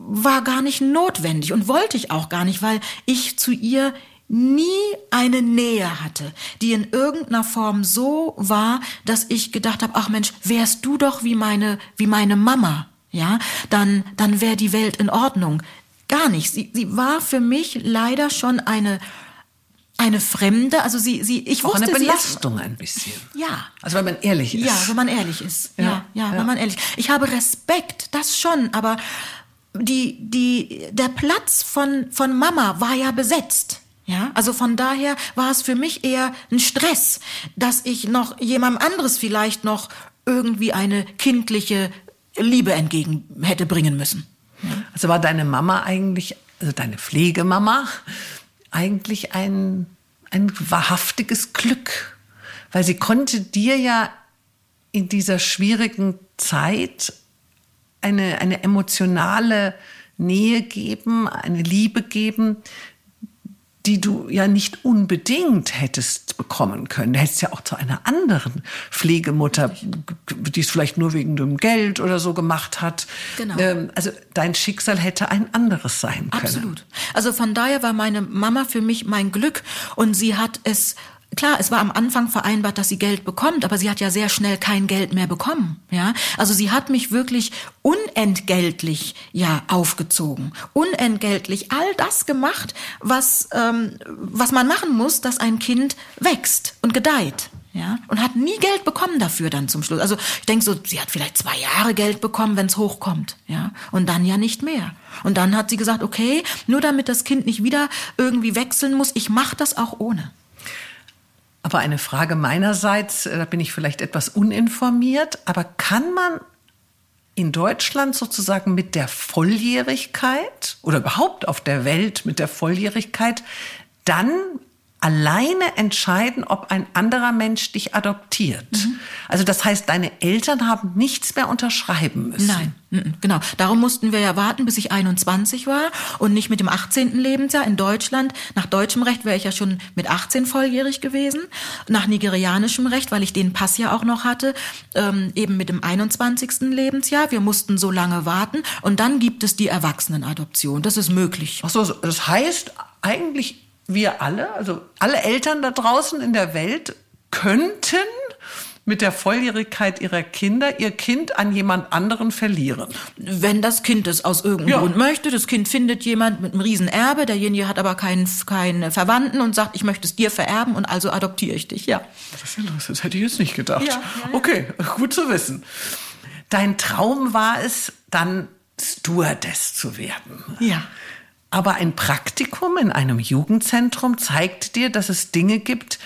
war gar nicht notwendig und wollte ich auch gar nicht, weil ich zu ihr nie eine Nähe hatte, die in irgendeiner Form so war, dass ich gedacht habe, ach Mensch, wärst du doch wie meine, wie meine Mama, ja, dann, dann wäre die Welt in Ordnung. Gar nicht. Sie, sie war für mich leider schon eine, eine Fremde, also sie, sie, ich Auch wusste, eine Belastung ein bisschen. Ja. Also wenn man ehrlich ist. Ja, wenn man ehrlich ist. Ja, Ja, ja, ja. wenn man ehrlich. Ich habe Respekt, das schon, aber die, die, der Platz von, von Mama war ja besetzt. Ja, also von daher war es für mich eher ein Stress, dass ich noch jemandem anderes vielleicht noch irgendwie eine kindliche Liebe entgegen hätte bringen müssen. Also war deine Mama eigentlich, also deine Pflegemama, eigentlich ein, ein wahrhaftiges Glück. Weil sie konnte dir ja in dieser schwierigen Zeit eine, eine emotionale Nähe geben, eine Liebe geben, die du ja nicht unbedingt hättest bekommen können. Du hättest ja auch zu einer anderen Pflegemutter, die es vielleicht nur wegen dem Geld oder so gemacht hat. Genau. Ähm, Also dein Schicksal hätte ein anderes sein können. Absolut. Also von daher war meine Mama für mich mein Glück und sie hat es Klar, es war am Anfang vereinbart, dass sie Geld bekommt, aber sie hat ja sehr schnell kein Geld mehr bekommen, ja? Also sie hat mich wirklich unentgeltlich ja aufgezogen, unentgeltlich all das gemacht, was ähm, was man machen muss, dass ein Kind wächst und gedeiht. Ja, und hat nie Geld bekommen dafür dann zum Schluss. Also ich denke so, sie hat vielleicht zwei Jahre Geld bekommen, wenn es hochkommt, ja, und dann ja nicht mehr. Und dann hat sie gesagt, okay, nur damit das Kind nicht wieder irgendwie wechseln muss, ich mache das auch ohne. Aber eine Frage meinerseits, äh, da bin ich vielleicht etwas uninformiert, aber kann man in Deutschland sozusagen mit der Volljährigkeit oder überhaupt auf der Welt mit der Volljährigkeit dann alleine entscheiden, ob ein anderer Mensch dich adoptiert? Also das heißt, deine Eltern haben nichts mehr unterschreiben müssen. Nein, mhm, genau. Darum mussten wir ja warten, bis ich 21 war und nicht mit dem 18. Lebensjahr in Deutschland. Nach deutschem Recht wäre ich ja schon mit 18 volljährig gewesen. Nach nigerianischem Recht, weil ich den Pass ja auch noch hatte, ähm, eben mit dem 21. Lebensjahr. Wir mussten so lange warten und dann gibt es die Erwachsenenadoption. Das ist möglich. Ach so, das heißt eigentlich wir alle, also alle Eltern da draußen in der Welt könnten mit der Volljährigkeit ihrer Kinder ihr Kind an jemand anderen verlieren. Wenn das Kind es aus irgendeinem Ja. Grund möchte, das Kind findet jemand mit einem Riesenerbe, derjenige hat aber keinen, keinen Verwandten und sagt, ich möchte es dir vererben und also adoptiere ich dich, ja. Das ist interessant, das hätte ich jetzt nicht gedacht. Ja, ja. Okay, gut zu wissen. Dein Traum war es, dann Stewardess zu werden. Ja. Aber ein Praktikum in einem Jugendzentrum zeigt dir, dass es Dinge gibt,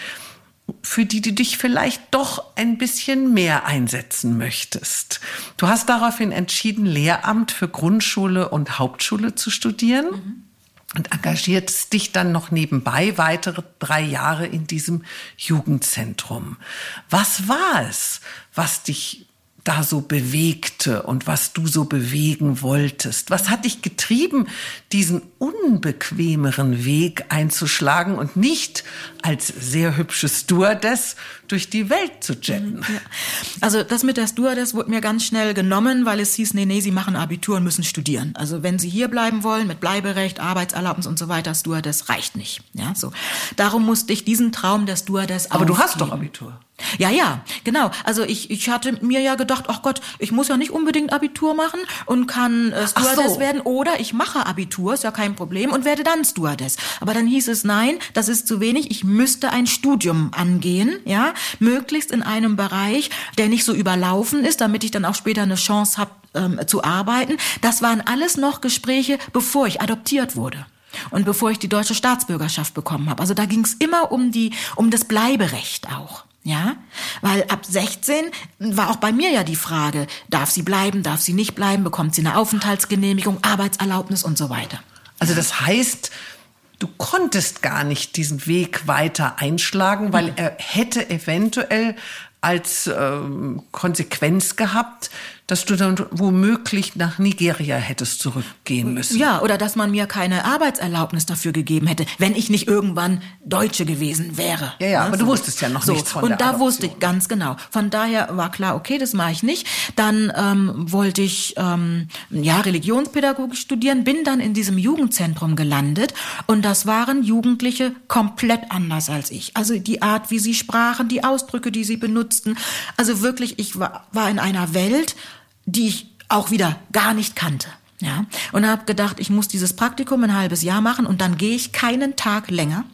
für die du dich vielleicht doch ein bisschen mehr einsetzen möchtest. Du hast daraufhin entschieden, Lehramt für Grundschule und Hauptschule zu studieren und engagiertest dich dann noch nebenbei weitere drei Jahre in diesem Jugendzentrum. Was war es, was dich da so bewegte und was du so bewegen wolltest? Was hat dich getrieben, diesen unbequemeren Weg einzuschlagen und nicht als sehr hübsche Stewardess durch die Welt zu jetten? Ja. Also das mit der Stewardess wurde mir ganz schnell genommen, weil es hieß, nee, nee, Sie machen Abitur und müssen studieren. Also wenn Sie hier bleiben wollen mit Bleiberecht, Arbeitserlaubnis und so weiter, Stewardess reicht nicht. Ja, so. Darum musste ich diesen Traum der Stewardess Aber du hast aufgeben. doch Abitur. Ja, ja, genau. Also ich, ich hatte mir ja gedacht, ach Gott, ich muss ja nicht unbedingt Abitur machen und kann äh, Stewardess so. werden oder ich mache Abitur, ist ja kein Problem und werde dann Stewardess. Aber dann hieß es, nein, das ist zu wenig, ich müsste ein Studium angehen, ja, möglichst in einem Bereich, der nicht so überlaufen ist, damit ich dann auch später eine Chance habe ähm, zu arbeiten. Das waren alles noch Gespräche, bevor ich adoptiert wurde. Und bevor ich die deutsche Staatsbürgerschaft bekommen habe. Also da ging es immer um die, um das Bleiberecht auch. Ja, weil ab 16 war auch bei mir ja die Frage, darf sie bleiben, darf sie nicht bleiben, bekommt sie eine Aufenthaltsgenehmigung, Arbeitserlaubnis und so weiter. Also das heißt, du konntest gar nicht diesen Weg weiter einschlagen, weil er hätte eventuell als ähm, Konsequenz gehabt, dass du dann womöglich nach Nigeria hättest zurückgehen müssen. Ja, oder dass man mir keine Arbeitserlaubnis dafür gegeben hätte, wenn ich nicht irgendwann Deutsche gewesen wäre. Ja, ja, aber so. du wusstest ja noch so. nichts von Und der da Adoption. wusste ich ganz genau. Von daher war klar, okay, das mache ich nicht. Dann ähm, wollte ich ähm, ja Religionspädagogik studieren, bin dann in diesem Jugendzentrum gelandet und das waren Jugendliche komplett anders als ich. Also die Art, wie sie sprachen, die Ausdrücke, die sie benutzten. Also wirklich, ich war, war in einer Welt, die ich auch wieder gar nicht kannte. Ja, und habe gedacht, ich muss dieses Praktikum ein halbes Jahr machen und dann gehe ich keinen Tag länger.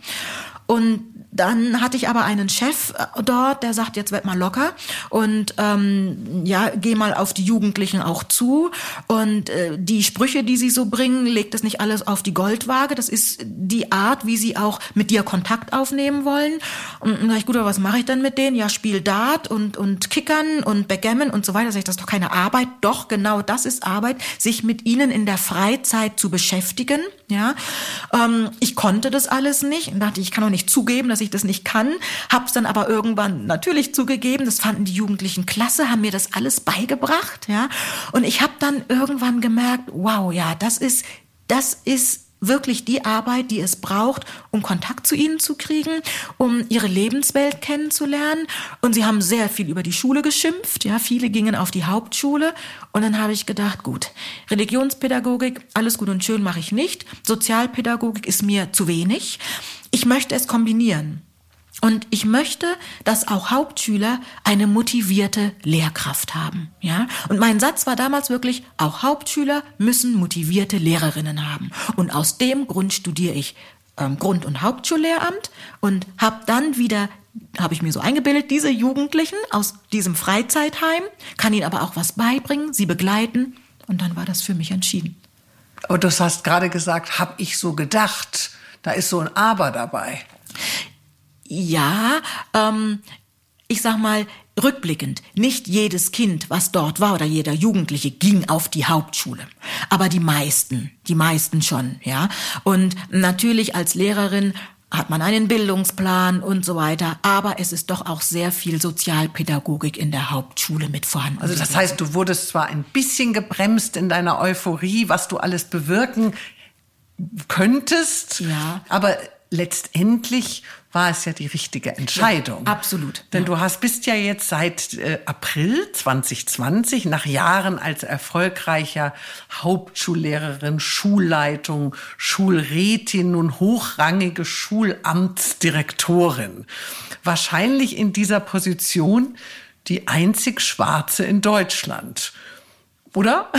Und dann hatte ich aber einen Chef äh, dort, der sagt, jetzt werd mal locker und ähm, ja, geh mal auf die Jugendlichen auch zu und äh, die Sprüche, die sie so bringen, legt es nicht alles auf die Goldwaage. Das ist die Art, wie sie auch mit dir Kontakt aufnehmen wollen. Und dann sag ich, gut, aber was mache ich dann mit denen? Ja, spiel Dart und und Kickern und Backgammon und so weiter. Sag ich, das ist doch keine Arbeit. Doch, genau, das ist Arbeit, sich mit ihnen in der Freizeit zu beschäftigen. Ja, ähm, ich konnte das alles nicht und dachte, ich kann doch nicht zugeben, dass ich das nicht kann. Hab's dann aber irgendwann natürlich zugegeben. Das fanden die Jugendlichen klasse, haben mir das alles beigebracht. Ja, und ich habe dann irgendwann gemerkt, wow, ja, das ist, das ist wirklich die Arbeit, die es braucht, um Kontakt zu ihnen zu kriegen, um ihre Lebenswelt kennenzulernen. Und sie haben sehr viel über die Schule geschimpft. Ja, viele gingen auf die Hauptschule. Und dann habe ich gedacht, gut, Religionspädagogik, alles gut und schön mache ich nicht. Sozialpädagogik ist mir zu wenig. Ich möchte es kombinieren. Und ich möchte, dass auch Hauptschüler eine motivierte Lehrkraft haben, ja. Und mein Satz war damals wirklich, auch Hauptschüler müssen motivierte Lehrerinnen haben. Und aus dem Grund studiere ich ähm, Grund- und Hauptschullehramt und habe dann wieder habe ich mir so eingebildet, diese Jugendlichen aus diesem Freizeitheim, kann ihnen aber auch was beibringen, sie begleiten und dann war das für mich entschieden. Aber du hast gerade gesagt, habe ich so gedacht. Da ist so ein Aber dabei. Ja, ähm, ich sag mal, rückblickend, nicht jedes Kind, was dort war oder jeder Jugendliche ging auf die Hauptschule. Aber die meisten, die meisten schon, ja. Und natürlich als Lehrerin hat man einen Bildungsplan und so weiter, aber es ist doch auch sehr viel Sozialpädagogik in der Hauptschule mit vorhanden. Also das heißt, du wurdest zwar ein bisschen gebremst in deiner Euphorie, was du alles bewirken könntest, Ja. aber letztendlich war es ja die richtige Entscheidung. Ja, absolut. Denn du hast bist ja jetzt seit äh, April 2020 nach Jahren als erfolgreicher Hauptschullehrerin, Schulleitung, Schulrätin und hochrangige Schulamtsdirektorin. Wahrscheinlich in dieser Position die einzig Schwarze in Deutschland. Oder?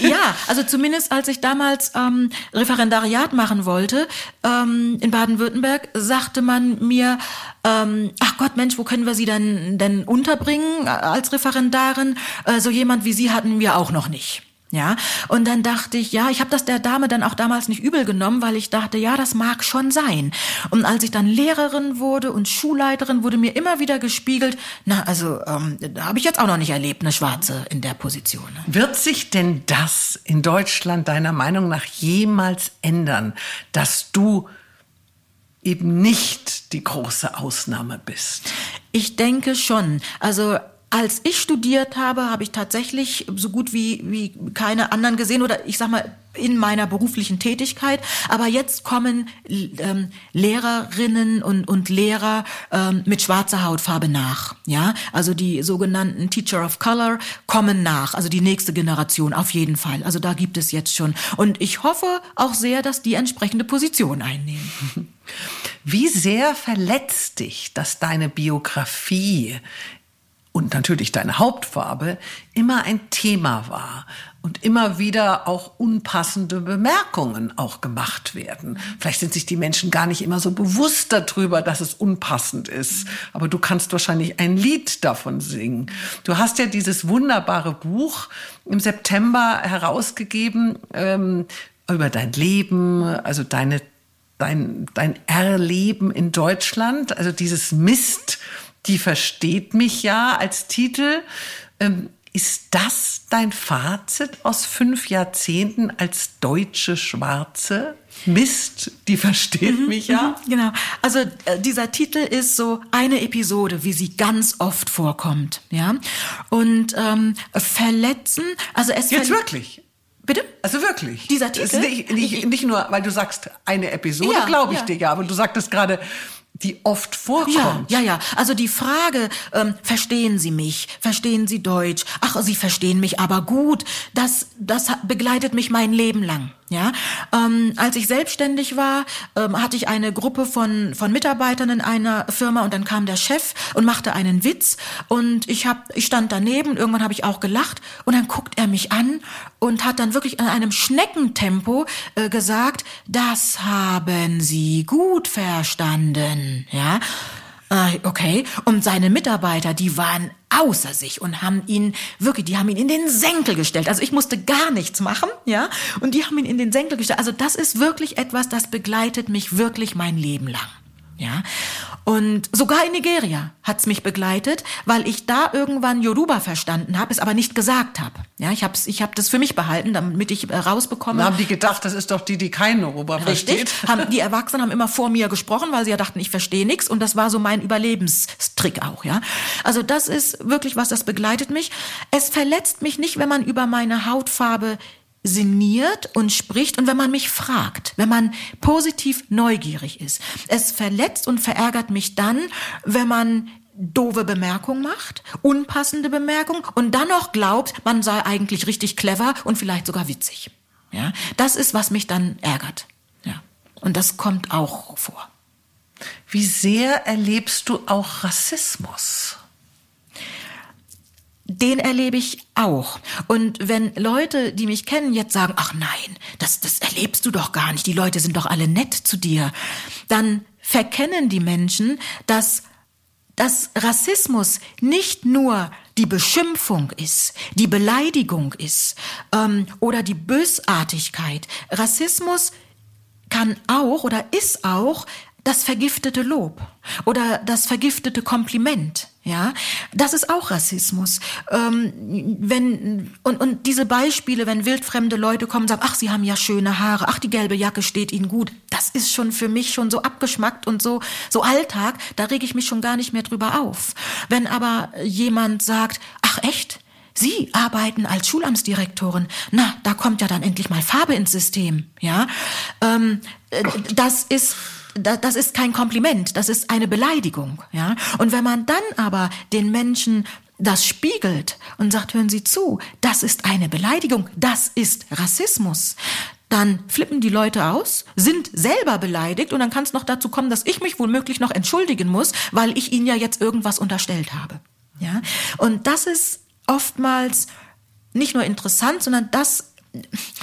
Ja, also zumindest als ich damals ähm, Referendariat machen wollte ähm, in Baden-Württemberg, sagte man mir, ähm, ach Gott, Mensch, wo können wir Sie denn, denn unterbringen äh, als Referendarin? Äh, so jemand wie Sie hatten wir auch noch nicht. Ja, und dann dachte ich, ja, ich habe das der Dame dann auch damals nicht übel genommen, weil ich dachte, ja, das mag schon sein. Und als ich dann Lehrerin wurde und Schulleiterin, wurde mir immer wieder gespiegelt, na, also ähm, da habe ich jetzt auch noch nicht erlebt, eine Schwarze in der Position. ne? Wird sich denn das in Deutschland deiner Meinung nach jemals ändern, dass du eben nicht die große Ausnahme bist? Ich denke schon. Also als ich studiert habe, habe ich tatsächlich so gut wie, wie keine anderen gesehen oder ich sag mal in meiner beruflichen Tätigkeit. Aber jetzt kommen ähm, Lehrerinnen und, und Lehrer ähm, mit schwarzer Hautfarbe nach. Ja, also die sogenannten Teacher of Color kommen nach. Also die nächste Generation auf jeden Fall. Also da gibt es jetzt schon. Und ich hoffe auch sehr, dass die entsprechende Position einnehmen. Wie sehr verletzt dich, dass deine Biografie und natürlich deine Hauptfarbe immer ein Thema war und immer wieder auch unpassende Bemerkungen auch gemacht werden. Vielleicht sind sich die Menschen gar nicht immer so bewusst darüber, dass es unpassend ist, aber du kannst wahrscheinlich ein Lied davon singen. Du hast ja dieses wunderbare Buch im September herausgegeben ähm, über dein Leben, also deine dein, dein Erleben in Deutschland, also dieses Mist, die versteht mich ja als Titel. Ähm, Ist das dein Fazit aus fünf Jahrzehnten als deutsche Schwarze? Mist, die versteht mhm, mich ja. Mhm, genau. Also äh, dieser Titel ist so eine Episode, wie sie ganz oft vorkommt, ja. Und ähm, verletzen, also es jetzt wirklich. Bitte? Also wirklich. Dieser Titel. Nicht, nicht, nicht, nur, weil du sagst eine Episode, ja, glaube ich ja. dir ja, aber du sagtest gerade die oft vorkommt. Ja, ja, ja. Also die Frage, ähm, verstehen Sie mich? Verstehen Sie Deutsch? Ach, Sie verstehen mich aber gut. Das, das begleitet mich mein Leben lang. Ja, ähm, als ich selbstständig war, ähm, hatte ich eine Gruppe von von Mitarbeitern in einer Firma und dann kam der Chef und machte einen Witz und ich hab, ich stand daneben irgendwann habe ich auch gelacht und dann guckt er mich an und hat dann wirklich in einem Schneckentempo äh, gesagt, das haben Sie gut verstanden, ja. Äh, okay. Und seine Mitarbeiter, die waren außer sich und haben ihn wirklich, die haben ihn in den Senkel gestellt. Also ich musste gar nichts machen, ja, und die haben ihn in den Senkel gestellt. Also das ist wirklich etwas, das begleitet mich wirklich mein Leben lang. Ja. Und sogar in Nigeria hat's mich begleitet, weil ich da irgendwann Yoruba verstanden habe, es aber nicht gesagt habe. Ja, ich habe ich hab das für mich behalten, damit ich äh, rausbekomme. Da haben die gedacht, das ist doch die, die kein Yoruba Richtig. versteht. Haben, die Erwachsenen haben immer vor mir gesprochen, weil sie ja dachten, ich verstehe nichts. Und das war so mein Überlebenstrick auch. Ja, Also das ist wirklich was, das begleitet mich. Es verletzt mich nicht, wenn man über meine Hautfarbe sinniert und spricht und wenn man mich fragt, wenn man positiv neugierig ist. Es verletzt und verärgert mich dann, wenn man doofe Bemerkung macht, unpassende Bemerkung und dann noch glaubt, man sei eigentlich richtig clever und vielleicht sogar witzig. Ja, das ist, was mich dann ärgert. Ja, und das kommt auch vor. Wie sehr erlebst du auch Rassismus? Den erlebe ich auch. Und wenn Leute, die mich kennen, jetzt sagen, ach nein, das, das erlebst du doch gar nicht, die Leute sind doch alle nett zu dir, dann verkennen die Menschen, dass dass Rassismus nicht nur die Beschimpfung ist, die Beleidigung ist ähm, oder die Bösartigkeit. Rassismus kann auch oder ist auch das vergiftete Lob oder das vergiftete Kompliment. Ja, das ist auch Rassismus. Ähm, wenn und, und diese Beispiele, wenn wildfremde Leute kommen und sagen, ach, sie haben ja schöne Haare, ach, die gelbe Jacke steht ihnen gut, das ist schon für mich schon so abgeschmackt und so so Alltag. Da rege ich mich schon gar nicht mehr drüber auf. Wenn aber jemand sagt, ach echt, Sie arbeiten als Schulamtsdirektorin. Na, da kommt ja dann endlich mal Farbe ins System. Ja, ähm, äh, das ist das ist kein Kompliment, das ist eine Beleidigung, ja. Und wenn man dann aber den Menschen das spiegelt und sagt, hören Sie zu, das ist eine Beleidigung, das ist Rassismus, dann flippen die Leute aus, sind selber beleidigt und dann kann es noch dazu kommen, dass ich mich womöglich noch entschuldigen muss, weil ich ihnen ja jetzt irgendwas unterstellt habe. Ja? Und das ist oftmals nicht nur interessant, sondern das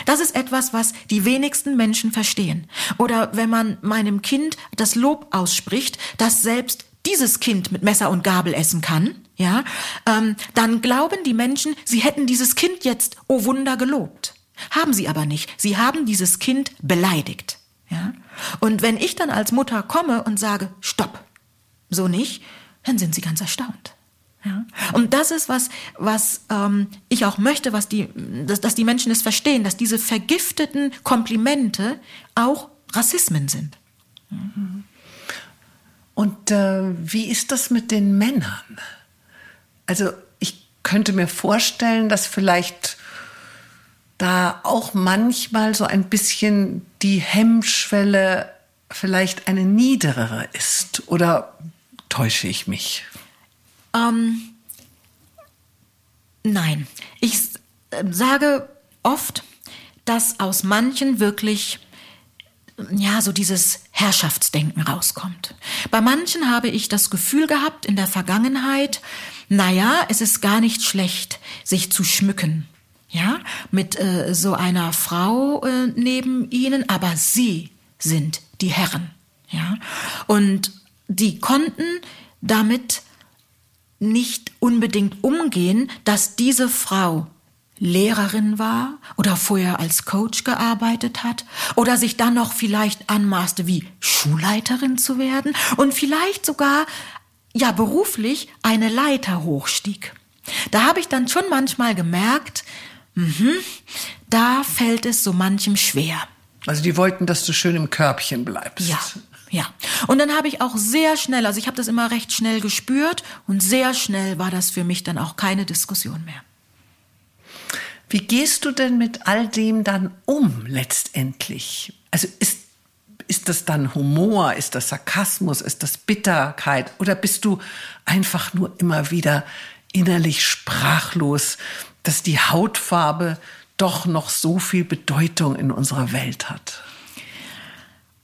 das ist etwas, was die wenigsten Menschen verstehen. Oder wenn man meinem Kind das Lob ausspricht, dass selbst dieses Kind mit Messer und Gabel essen kann, ja, ähm, dann glauben die Menschen, sie hätten dieses Kind jetzt, oh Wunder, gelobt. Haben sie aber nicht. Sie haben dieses Kind beleidigt. Ja? Und wenn ich dann als Mutter komme und sage, stopp, so nicht, dann sind sie ganz erstaunt. Ja? Und das ist was, was ähm, ich auch möchte, was die, dass, dass die Menschen es verstehen, dass diese vergifteten Komplimente auch Rassismen sind. Und äh, wie ist das mit den Männern? Also ich könnte mir vorstellen, dass vielleicht da auch manchmal so ein bisschen die Hemmschwelle vielleicht eine niedrigere ist. Oder täusche ich mich? Ähm, nein, ich äh, sage oft, dass aus manchen wirklich ja, so dieses Herrschaftsdenken rauskommt. Bei manchen habe ich das Gefühl gehabt in der Vergangenheit, naja, es ist gar nicht schlecht, sich zu schmücken. Ja, mit äh, so einer Frau äh, neben ihnen, aber sie sind die Herren. Ja, und die konnten damit nicht unbedingt umgehen, dass diese Frau Lehrerin war oder vorher als Coach gearbeitet hat oder sich dann noch vielleicht anmaßte, wie Schulleiterin zu werden und vielleicht sogar ja beruflich eine Leiter hochstieg. Da habe ich dann schon manchmal gemerkt, mh, da fällt es so manchem schwer. Also die wollten, dass du schön im Körbchen bleibst. Ja. Ja, und dann habe ich auch sehr schnell, also ich habe das immer recht schnell gespürt und sehr schnell war das für mich dann auch keine Diskussion mehr. Wie gehst du denn mit all dem dann um letztendlich? Also ist, ist das dann Humor, ist das Sarkasmus, ist das Bitterkeit oder bist du einfach nur immer wieder innerlich sprachlos, dass die Hautfarbe doch noch so viel Bedeutung in unserer Welt hat?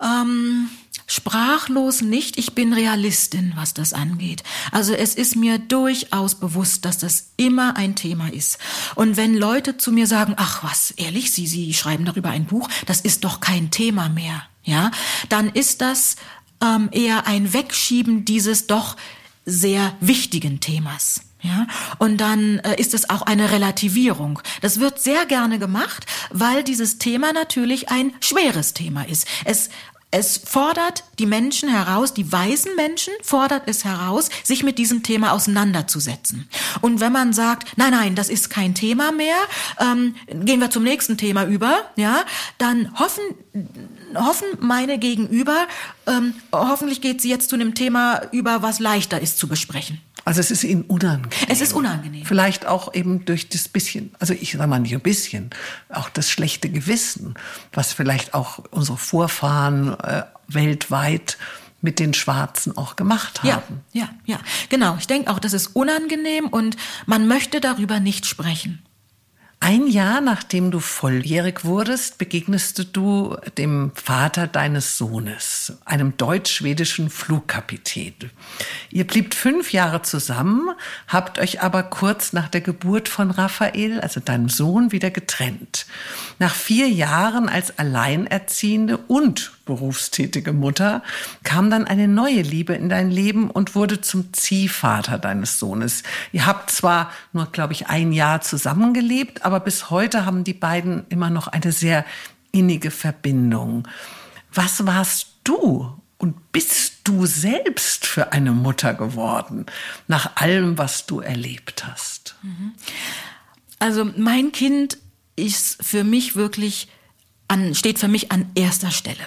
Ähm, sprachlos nicht. Ich bin Realistin, was das angeht. Also es ist mir durchaus bewusst, dass das immer ein Thema ist. Und wenn Leute zu mir sagen, ach was, ehrlich, Sie, Sie schreiben darüber ein Buch, das ist doch kein Thema mehr, ja, dann ist das ähm, eher ein Wegschieben dieses doch sehr wichtigen Themas. Ja, und dann äh, ist es auch eine Relativierung. Das wird sehr gerne gemacht, weil dieses Thema natürlich ein schweres Thema ist. Es es fordert die Menschen heraus, die weißen Menschen fordert es heraus, sich mit diesem Thema auseinanderzusetzen. Und wenn man sagt, nein, nein, das ist kein Thema mehr, ähm, gehen wir zum nächsten Thema über, ja, dann hoffen, hoffen meine Gegenüber, ähm, hoffentlich geht sie jetzt zu einem Thema über, was leichter ist zu besprechen. Also es ist ihnen unangenehm. Es ist unangenehm. Vielleicht auch eben durch das bisschen, also ich sage mal nicht ein bisschen, auch das schlechte Gewissen, was vielleicht auch unsere Vorfahren äh, weltweit mit den Schwarzen auch gemacht haben. Ja, ja, ja. Genau. Ich denke auch, das ist unangenehm und man möchte darüber nicht sprechen. Ein Jahr nachdem du volljährig wurdest, begegnest du dem Vater deines Sohnes, einem deutsch-schwedischen Flugkapitän. Ihr bliebt fünf Jahre zusammen, habt euch aber kurz nach der Geburt von Raphael, also deinem Sohn, wieder getrennt. Nach vier Jahren als Alleinerziehende und berufstätige Mutter kam dann eine neue Liebe in dein Leben und wurde zum Ziehvater deines Sohnes. Ihr habt zwar nur, glaube ich, ein Jahr zusammengelebt, aber bis heute haben die beiden immer noch eine sehr innige Verbindung. Was warst du und bist du selbst für eine Mutter geworden, nach allem, was du erlebt hast? Mhm. Also mein Kind ist für mich wirklich an, steht für mich an erster Stelle.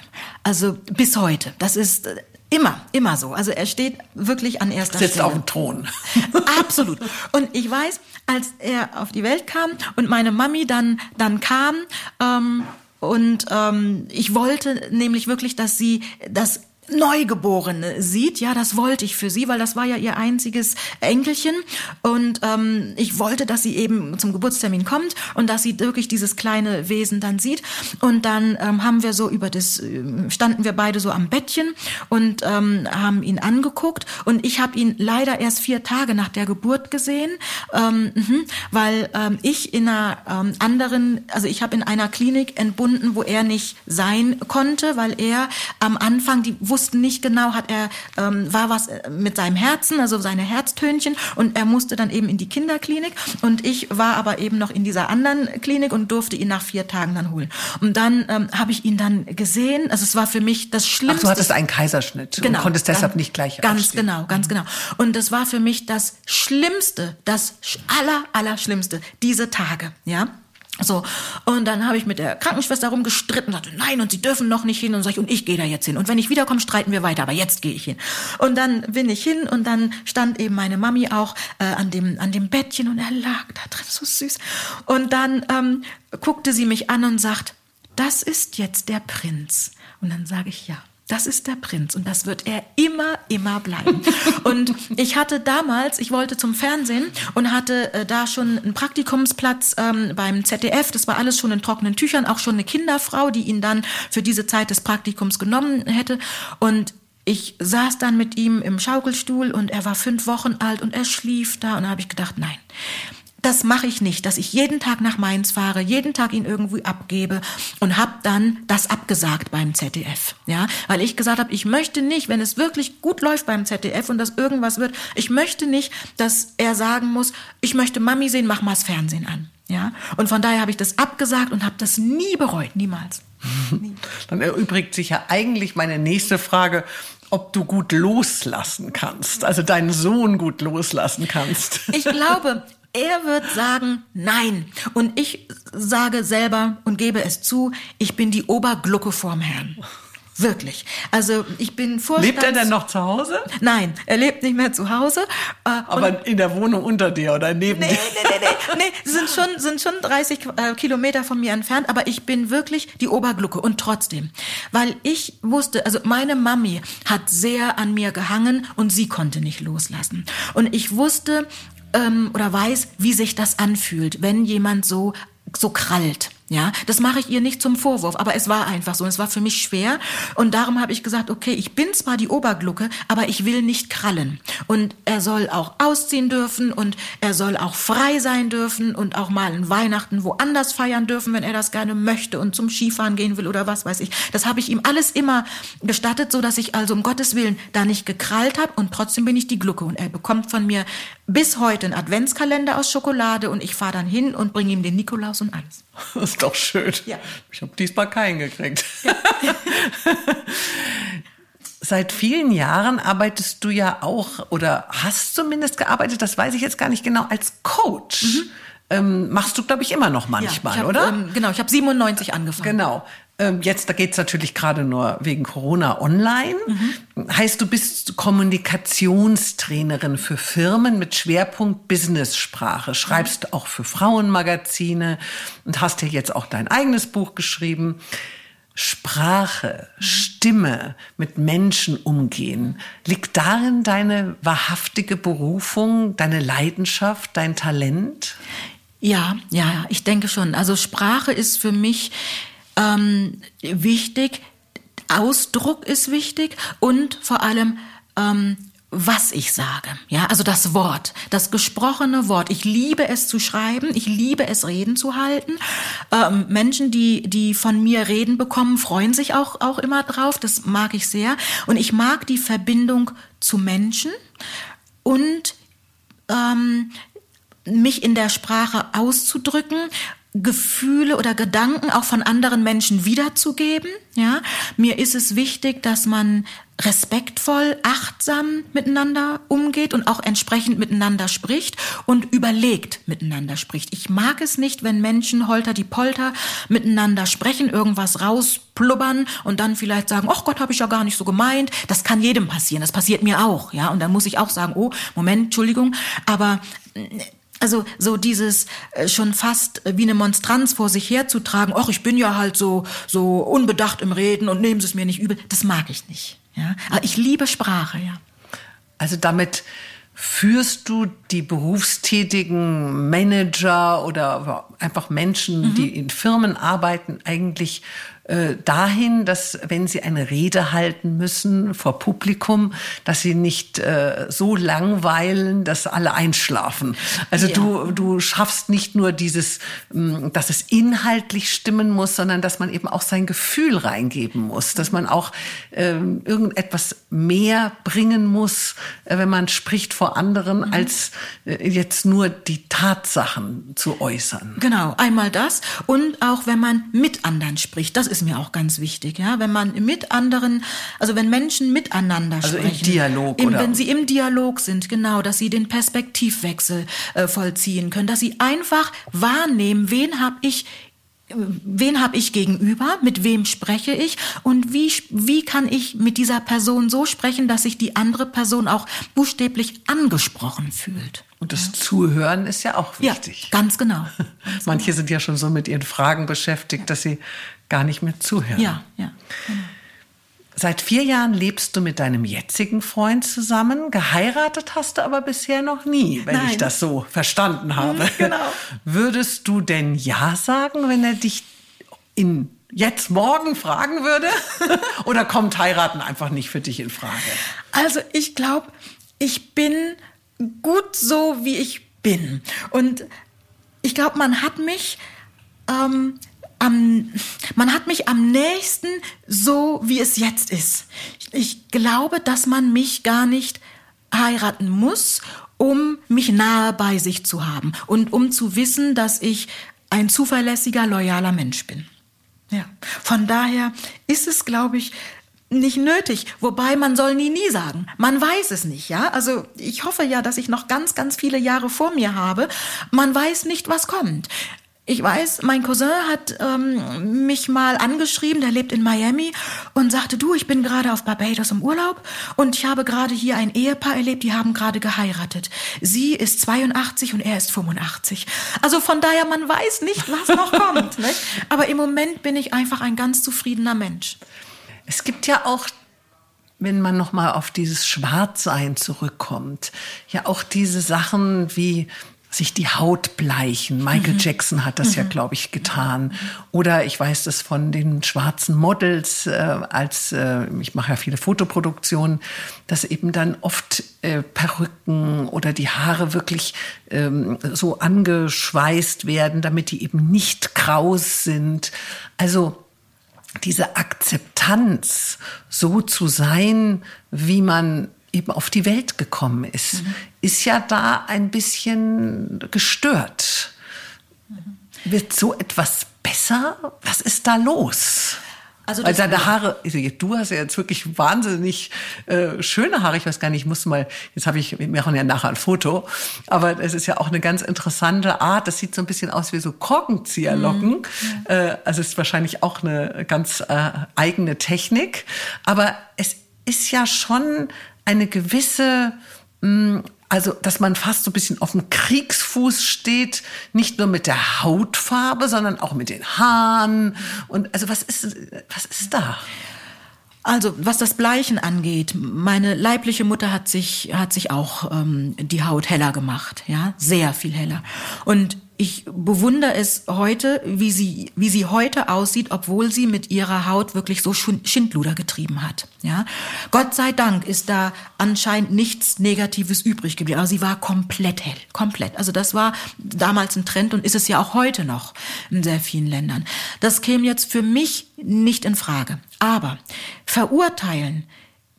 Also bis heute. Das ist Immer, immer so. Also er steht wirklich an erster Sitzt Stelle. auf dem Thron. Absolut. Und ich weiß, als er auf die Welt kam und meine Mami dann, dann kam, ähm, und ähm, ich wollte nämlich wirklich, dass sie das Neugeborene sieht. Ja, das wollte ich für sie, weil das war ja ihr einziges Enkelchen. Und ähm, ich wollte, dass sie eben zum Geburtstermin kommt und dass sie wirklich dieses kleine Wesen dann sieht. Und dann ähm, haben wir so über das, äh, standen wir beide so am Bettchen und ähm, haben ihn angeguckt. Und ich habe ihn leider erst vier Tage nach der Geburt gesehen, ähm, mh, weil ähm, ich in einer ähm, anderen, also ich habe in einer Klinik entbunden, wo er nicht sein konnte, weil er am Anfang die wussten nicht genau, hat er, ähm, war was äh, mit seinem Herzen, also seine Herztönchen und er musste dann eben in die Kinderklinik und ich war aber eben noch in dieser anderen Klinik und durfte ihn nach vier Tagen dann holen. Und dann ähm, habe ich ihn dann gesehen, also es war für mich das Schlimmste. Ach, du hattest einen Kaiserschnitt genau, und konntest deshalb ganz, nicht gleich Ganz aufstehen. genau, ganz genau. Und das war für mich das Schlimmste, das aller, aller Schlimmste, diese Tage, ja. So, und dann habe ich mit der Krankenschwester rumgestritten sagte, nein, und sie dürfen noch nicht hin. Und sag ich, und ich gehe da jetzt hin. Und wenn ich wiederkomme, streiten wir weiter, aber jetzt gehe ich hin. Und dann bin ich hin und dann stand eben meine Mami auch äh, an, dem, an dem Bettchen und er lag da drin, so süß. Und dann ähm, guckte sie mich an und sagt, das ist jetzt der Prinz. Und dann sage ich, ja. Das ist der Prinz und das wird er immer, immer bleiben. und ich hatte damals, ich wollte zum Fernsehen und hatte äh, da schon einen Praktikumsplatz ähm, beim ZDF. Das war alles schon in trockenen Tüchern, auch schon eine Kinderfrau, die ihn dann für diese Zeit des Praktikums genommen hätte. Und ich saß dann mit ihm im Schaukelstuhl und er war fünf Wochen alt und er schlief da und da habe ich gedacht, nein, das mache ich nicht, dass ich jeden Tag nach Mainz fahre, jeden Tag ihn irgendwie abgebe und habe dann das abgesagt beim ZDF, ja, weil ich gesagt habe, ich möchte nicht, wenn es wirklich gut läuft beim ZDF und das irgendwas wird, ich möchte nicht, dass er sagen muss, ich möchte Mami sehen, mach mal das Fernsehen an, ja, und von daher habe ich das abgesagt und habe das nie bereut, niemals. Nie. Dann erübrigt sich ja eigentlich meine nächste Frage, ob du gut loslassen kannst, also deinen Sohn gut loslassen kannst. Ich glaube, er wird sagen, nein. Und ich sage selber und gebe es zu, ich bin die Oberglucke vorm Herrn. Wirklich. Also ich bin Vorstands... Lebt er denn noch zu Hause? Nein, er lebt nicht mehr zu Hause. Äh, Aber in der Wohnung unter dir oder neben nee, dir? Nee, nee, nee, nee. sind schon, sind schon 30 äh, Kilometer von mir entfernt. Aber ich bin wirklich die Oberglucke. Und trotzdem, weil ich wusste, also meine Mami hat sehr an mir gehangen und sie konnte nicht loslassen. Und ich wusste ähm, oder weiß, wie sich das anfühlt, wenn jemand so so krallt. Ja, das mache ich ihr nicht zum Vorwurf, aber es war einfach so. Es war für mich schwer und darum habe ich gesagt, okay, ich bin zwar die Oberglucke, aber ich will nicht krallen. Und er soll auch ausziehen dürfen und er soll auch frei sein dürfen und auch mal ein Weihnachten woanders feiern dürfen, wenn er das gerne möchte und zum Skifahren gehen will oder was weiß ich. Das habe ich ihm alles immer gestattet, so dass ich also um Gottes Willen da nicht gekrallt habe und trotzdem bin ich die Glucke und er bekommt von mir bis heute einen Adventskalender aus Schokolade und ich fahre dann hin und bringe ihm den Nikolaus und alles. Ist doch schön. Ja. Ich habe diesmal keinen gekriegt. Ja. Seit vielen Jahren arbeitest du ja auch oder hast zumindest gearbeitet, das weiß ich jetzt gar nicht genau, als Coach. Mhm. Ähm, machst du, glaube ich, immer noch manchmal, ja, hab, oder? Ähm, genau, ich habe 97 angefangen. Genau. Ähm, jetzt, da geht's natürlich gerade nur wegen Corona online. Mhm. Heißt, du bist Kommunikationstrainerin für Firmen mit Schwerpunkt Business-Sprache. Schreibst mhm. auch für Frauenmagazine und hast ja jetzt auch dein eigenes Buch geschrieben. Sprache, mhm. Stimme, mit Menschen umgehen. Liegt darin deine wahrhaftige Berufung, deine Leidenschaft, dein Talent? Ja, ja, ich denke schon. Also Sprache ist für mich ähm, wichtig, Ausdruck ist wichtig und vor allem ähm, was ich sage. Ja, also das Wort, das gesprochene Wort. Ich liebe es zu schreiben, ich liebe es Reden zu halten. Ähm, Menschen, die, die von mir Reden bekommen, freuen sich auch, auch immer drauf. Das mag ich sehr. Und ich mag die Verbindung zu Menschen und ähm, mich in der Sprache auszudrücken Gefühle oder Gedanken auch von anderen Menschen wiederzugeben. Ja, mir ist es wichtig, dass man respektvoll, achtsam miteinander umgeht und auch entsprechend miteinander spricht und überlegt miteinander spricht. Ich mag es nicht, wenn Menschen holter die Polter miteinander sprechen, irgendwas rausplubbern und dann vielleicht sagen, ach Gott, habe ich ja gar nicht so gemeint. Das kann jedem passieren. Das passiert mir auch, ja. Und dann muss ich auch sagen, oh, Moment, Entschuldigung, aber also so dieses äh, schon fast wie eine Monstranz vor sich herzutragen, ach, ich bin ja halt so so unbedacht im Reden und nehmen Sie es mir nicht übel, das mag ich nicht. Ja, aber ich liebe Sprache, ja. Also damit führst du die berufstätigen Manager oder einfach Menschen, mhm. die in Firmen arbeiten, eigentlich äh, dahin, dass wenn sie eine Rede halten müssen vor Publikum, dass sie nicht äh, so langweilen, dass alle einschlafen. Also ja. du, du schaffst nicht nur dieses, mm, dass es inhaltlich stimmen muss, sondern dass man eben auch sein Gefühl reingeben muss, dass man auch äh, irgendetwas mehr bringen muss, äh, wenn man spricht vor anderen, mhm. als äh, jetzt nur die Tatsachen zu äußern. Genau, einmal das und auch wenn man mit anderen spricht. Das ist ist mir auch ganz wichtig, ja, wenn man mit anderen, also wenn Menschen miteinander also sprechen, im Dialog im, oder wenn sie im Dialog sind, genau, dass sie den Perspektivwechsel äh, vollziehen können, dass sie einfach wahrnehmen, wen habe ich wen habe ich gegenüber, mit wem spreche ich und wie, wie kann ich mit dieser Person so sprechen, dass sich die andere Person auch buchstäblich angesprochen fühlt. Und das ja. Zuhören ist ja auch wichtig. Ja, ganz genau. Ganz Manche genau. sind ja schon so mit ihren Fragen beschäftigt, ja. dass sie gar nicht mehr zuhören. Ja, ja. Genau. Seit vier Jahren lebst du mit deinem jetzigen Freund zusammen. Geheiratet hast du aber bisher noch nie, wenn Nein. ich das so verstanden habe. Mhm, genau. Würdest du denn Ja sagen, wenn er dich in jetzt morgen fragen würde? Oder kommt heiraten einfach nicht für dich in Frage? Also ich glaube, ich bin gut so, wie ich bin. Und ich glaube, man hat mich ähm, am, man hat mich am nächsten so, wie es jetzt ist. Ich glaube, dass man mich gar nicht heiraten muss, um mich nahe bei sich zu haben und um zu wissen, dass ich ein zuverlässiger, loyaler Mensch bin. Ja. Von daher ist es, glaube ich, nicht nötig. Wobei man soll nie, nie sagen. Man weiß es nicht, ja. Also ich hoffe ja, dass ich noch ganz, ganz viele Jahre vor mir habe. Man weiß nicht, was kommt. Ich weiß, mein Cousin hat ähm, mich mal angeschrieben, der lebt in Miami und sagte, du, ich bin gerade auf Barbados im Urlaub und ich habe gerade hier ein Ehepaar erlebt, die haben gerade geheiratet. Sie ist 82 und er ist 85. Also von daher, man weiß nicht, was noch kommt. Nicht? Aber im Moment bin ich einfach ein ganz zufriedener Mensch. Es gibt ja auch wenn man noch mal auf dieses Schwarzsein zurückkommt, ja auch diese Sachen wie sich die Haut bleichen. Michael mhm. Jackson hat das mhm. ja, glaube ich, getan. Oder ich weiß das von den schwarzen Models, äh, als äh, ich mache ja viele Fotoproduktionen, dass eben dann oft äh, Perücken oder die Haare wirklich ähm, so angeschweißt werden, damit die eben nicht kraus sind. Also diese Akzeptanz, so zu sein, wie man eben auf die Welt gekommen ist, mhm. ist ja da ein bisschen gestört. Mhm. Wird so etwas besser? Was ist da los? Also Weil deine Haare, also du hast ja jetzt wirklich wahnsinnig äh, schöne Haare. Ich weiß gar nicht, ich muss mal, jetzt habe ich, wir machen ja nachher ein Foto, aber es ist ja auch eine ganz interessante Art. Das sieht so ein bisschen aus wie so Korkenzieherlocken. Mhm. Äh, also es ist wahrscheinlich auch eine ganz äh, eigene Technik. Aber es ist ja schon eine gewisse, mm, also dass man fast so ein bisschen auf dem Kriegsfuß steht, nicht nur mit der Hautfarbe, sondern auch mit den Haaren. Und also was ist, was ist da? Also was das Bleichen angeht, meine leibliche Mutter hat sich hat sich auch ähm, die Haut heller gemacht, ja, sehr viel heller. Und ich bewundere es heute, wie sie, wie sie heute aussieht, obwohl sie mit ihrer Haut wirklich so Schindluder getrieben hat. Ja, Gott sei Dank ist da anscheinend nichts Negatives übrig geblieben. Aber sie war komplett hell, komplett. Also das war damals ein Trend und ist es ja auch heute noch in sehr vielen Ländern. Das käme jetzt für mich nicht in Frage. Aber verurteilen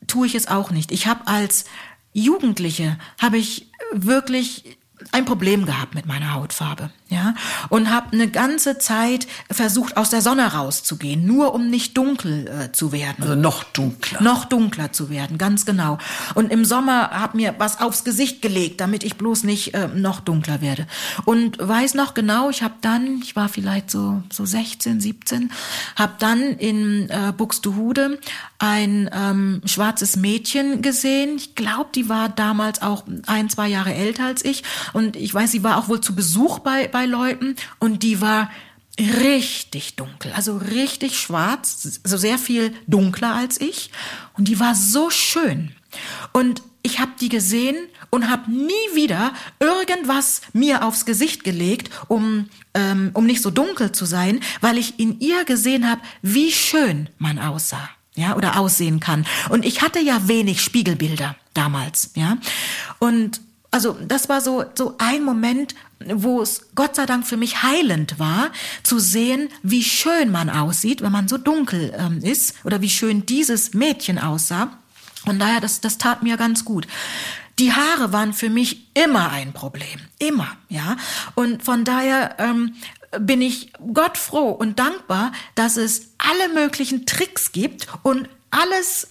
tue ich es auch nicht. Ich habe als Jugendliche habe ich wirklich ein Problem gehabt mit meiner Hautfarbe, ja, und habe eine ganze Zeit versucht aus der Sonne rauszugehen, nur um nicht dunkel äh, zu werden. Also noch dunkler. Noch dunkler zu werden, ganz genau. Und im Sommer habe mir was aufs Gesicht gelegt, damit ich bloß nicht äh, noch dunkler werde. Und weiß noch genau, ich habe dann, ich war vielleicht so so 16, 17, habe dann in äh, Buxtehude ein ähm, schwarzes Mädchen gesehen. Ich glaube, die war damals auch ein, zwei Jahre älter als ich und ich weiß, sie war auch wohl zu Besuch bei, bei Leuten und die war richtig dunkel, also richtig schwarz, so sehr viel dunkler als ich. Und die war so schön. Und ich habe die gesehen und habe nie wieder irgendwas mir aufs Gesicht gelegt, um, ähm, um nicht so dunkel zu sein, weil ich in ihr gesehen habe, wie schön man aussah. Ja, oder aussehen kann. Und ich hatte ja wenig Spiegelbilder damals, ja. Und also das war so, so ein Moment, wo es Gott sei Dank für mich heilend war, zu sehen, wie schön man aussieht, wenn man so dunkel ähm, ist oder wie schön dieses Mädchen aussah. Und daher, das, das tat mir ganz gut. Die Haare waren für mich immer ein Problem. Immer, ja. Und von daher ähm, bin ich Gott froh und dankbar, dass es alle möglichen Tricks gibt und alles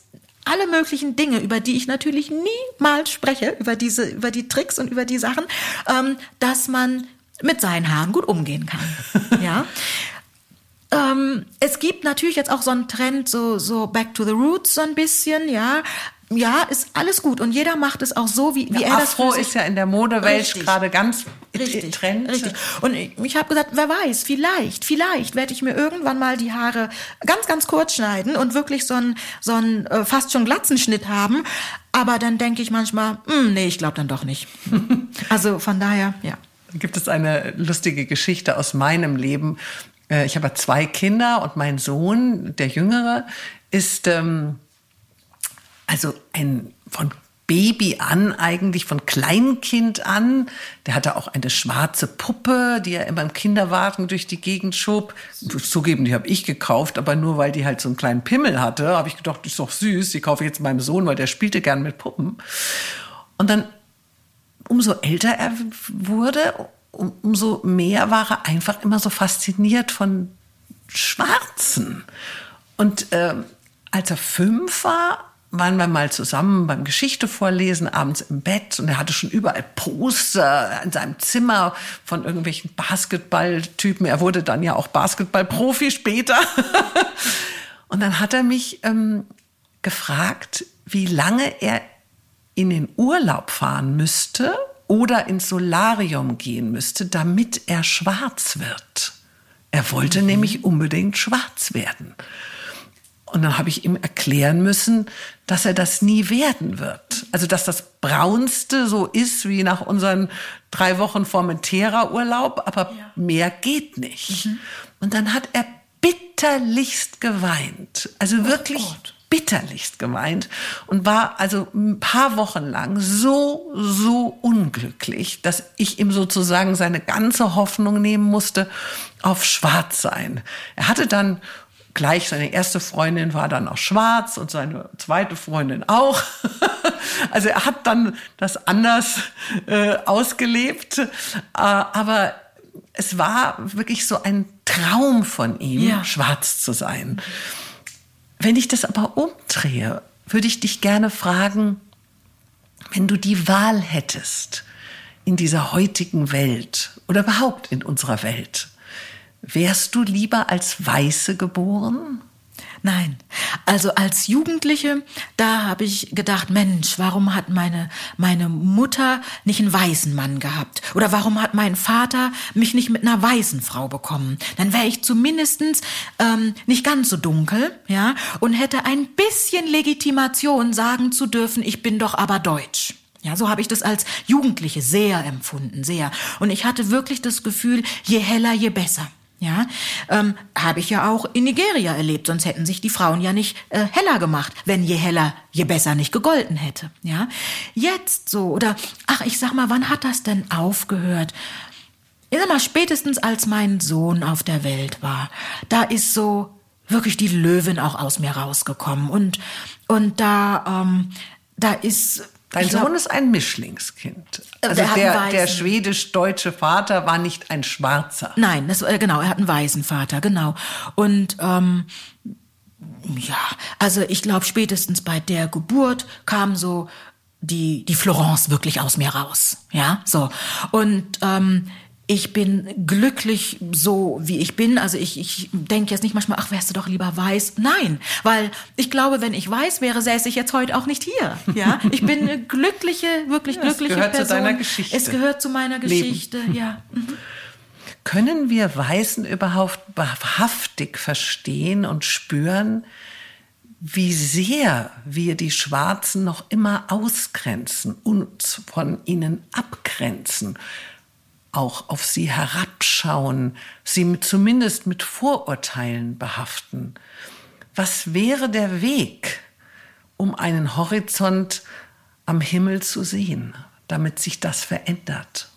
alle möglichen Dinge, über die ich natürlich niemals spreche, über diese, über die Tricks und über die Sachen, ähm, dass man mit seinen Haaren gut umgehen kann. ja. Ähm, es gibt natürlich jetzt auch so einen Trend, so, so back to the roots so ein bisschen, ja ja, ist alles gut und jeder macht es auch so, wie, wie ja, er das Afro ist ja in der Modewelt gerade ganz richtig, Trend. Richtig. Und ich, ich habe gesagt, wer weiß, vielleicht, vielleicht werde ich mir irgendwann mal die Haare ganz, ganz kurz schneiden und wirklich so einen so einen äh, fast schon Glatzenschnitt haben. Aber dann denke ich manchmal, hm, nee, ich glaube dann doch nicht. also von daher, ja. Gibt es eine lustige Geschichte aus meinem Leben? Äh, ich habe zwei Kinder und mein Sohn, der Jüngere, ist ähm, also ein von Baby an, eigentlich von Kleinkind an. Der hatte auch eine schwarze Puppe, die er immer im Kinderwagen durch die Gegend schob. Zugeben, die habe ich gekauft, aber nur weil die halt so einen kleinen Pimmel hatte, habe ich gedacht, die ist doch süß, die kaufe ich jetzt meinem Sohn, weil der spielte gern mit Puppen. Und dann, umso älter er wurde, um, umso mehr war er einfach immer so fasziniert von Schwarzen. Und äh, als er fünf war, waren wir mal zusammen beim Geschichte vorlesen, abends im Bett und er hatte schon überall Poster in seinem Zimmer von irgendwelchen Basketballtypen. Er wurde dann ja auch Basketballprofi später. und dann hat er mich ähm, gefragt, wie lange er in den Urlaub fahren müsste oder ins Solarium gehen müsste, damit er schwarz wird. Er wollte mhm. nämlich unbedingt schwarz werden. Und dann habe ich ihm erklären müssen, dass er das nie werden wird. Also dass das Braunste so ist wie nach unseren drei Wochen Formentera-Urlaub, aber ja. mehr geht nicht. Mhm. Und dann hat er bitterlichst geweint. Also oh wirklich Gott. bitterlichst geweint und war also ein paar Wochen lang so, so unglücklich, dass ich ihm sozusagen seine ganze Hoffnung nehmen musste auf Schwarzsein. Er hatte dann gleich seine erste Freundin war dann auch schwarz und seine zweite Freundin auch. also er hat dann das anders äh, ausgelebt, äh, aber es war wirklich so ein Traum von ihm, ja. schwarz zu sein. Wenn ich das aber umdrehe, würde ich dich gerne fragen, wenn du die Wahl hättest in dieser heutigen Welt oder überhaupt in unserer Welt, Wärst du lieber als Weiße geboren? Nein, also als Jugendliche, da habe ich gedacht, Mensch, warum hat meine meine Mutter nicht einen weißen Mann gehabt? Oder warum hat mein Vater mich nicht mit einer weißen Frau bekommen? Dann wäre ich zumindestens ähm, nicht ganz so dunkel, ja, und hätte ein bisschen Legitimation sagen zu dürfen, ich bin doch aber deutsch. Ja, so habe ich das als Jugendliche sehr empfunden, sehr. Und ich hatte wirklich das Gefühl, je heller, je besser. Ja, ähm, habe ich ja auch in Nigeria erlebt, sonst hätten sich die Frauen ja nicht äh, heller gemacht, wenn je heller, je besser nicht gegolten hätte. Ja, jetzt so oder ach, ich sag mal, wann hat das denn aufgehört? Ich sag mal, spätestens als mein Sohn auf der Welt war, da ist so wirklich die Löwin auch aus mir rausgekommen und und da ähm, da ist Dein ich Sohn glaub, ist ein Mischlingskind. Also der, der, der schwedisch-deutsche Vater war nicht ein Schwarzer. Nein, das, äh, genau, er hat einen weißen Vater, genau. Und ähm, ja, also ich glaube, spätestens bei der Geburt kam so die, die Florence wirklich aus mir raus. Ja, so. Und ähm, ich bin glücklich so, wie ich bin. Also ich, ich denke jetzt nicht manchmal, ach, wärst du doch lieber weiß. Nein, weil ich glaube, wenn ich weiß wäre, säße ich jetzt heute auch nicht hier. Ja, ich bin eine glückliche, wirklich ja, glückliche Person. Es gehört Person. zu deiner Geschichte. Es gehört zu meiner Geschichte, Leben. ja. Mhm. Können wir Weißen überhaupt wahrhaftig verstehen und spüren, wie sehr wir die Schwarzen noch immer ausgrenzen, uns von ihnen abgrenzen? Auch auf sie herabschauen, sie zumindest mit Vorurteilen behaften. Was wäre der Weg, um einen Horizont am Himmel zu sehen, damit sich das verändert?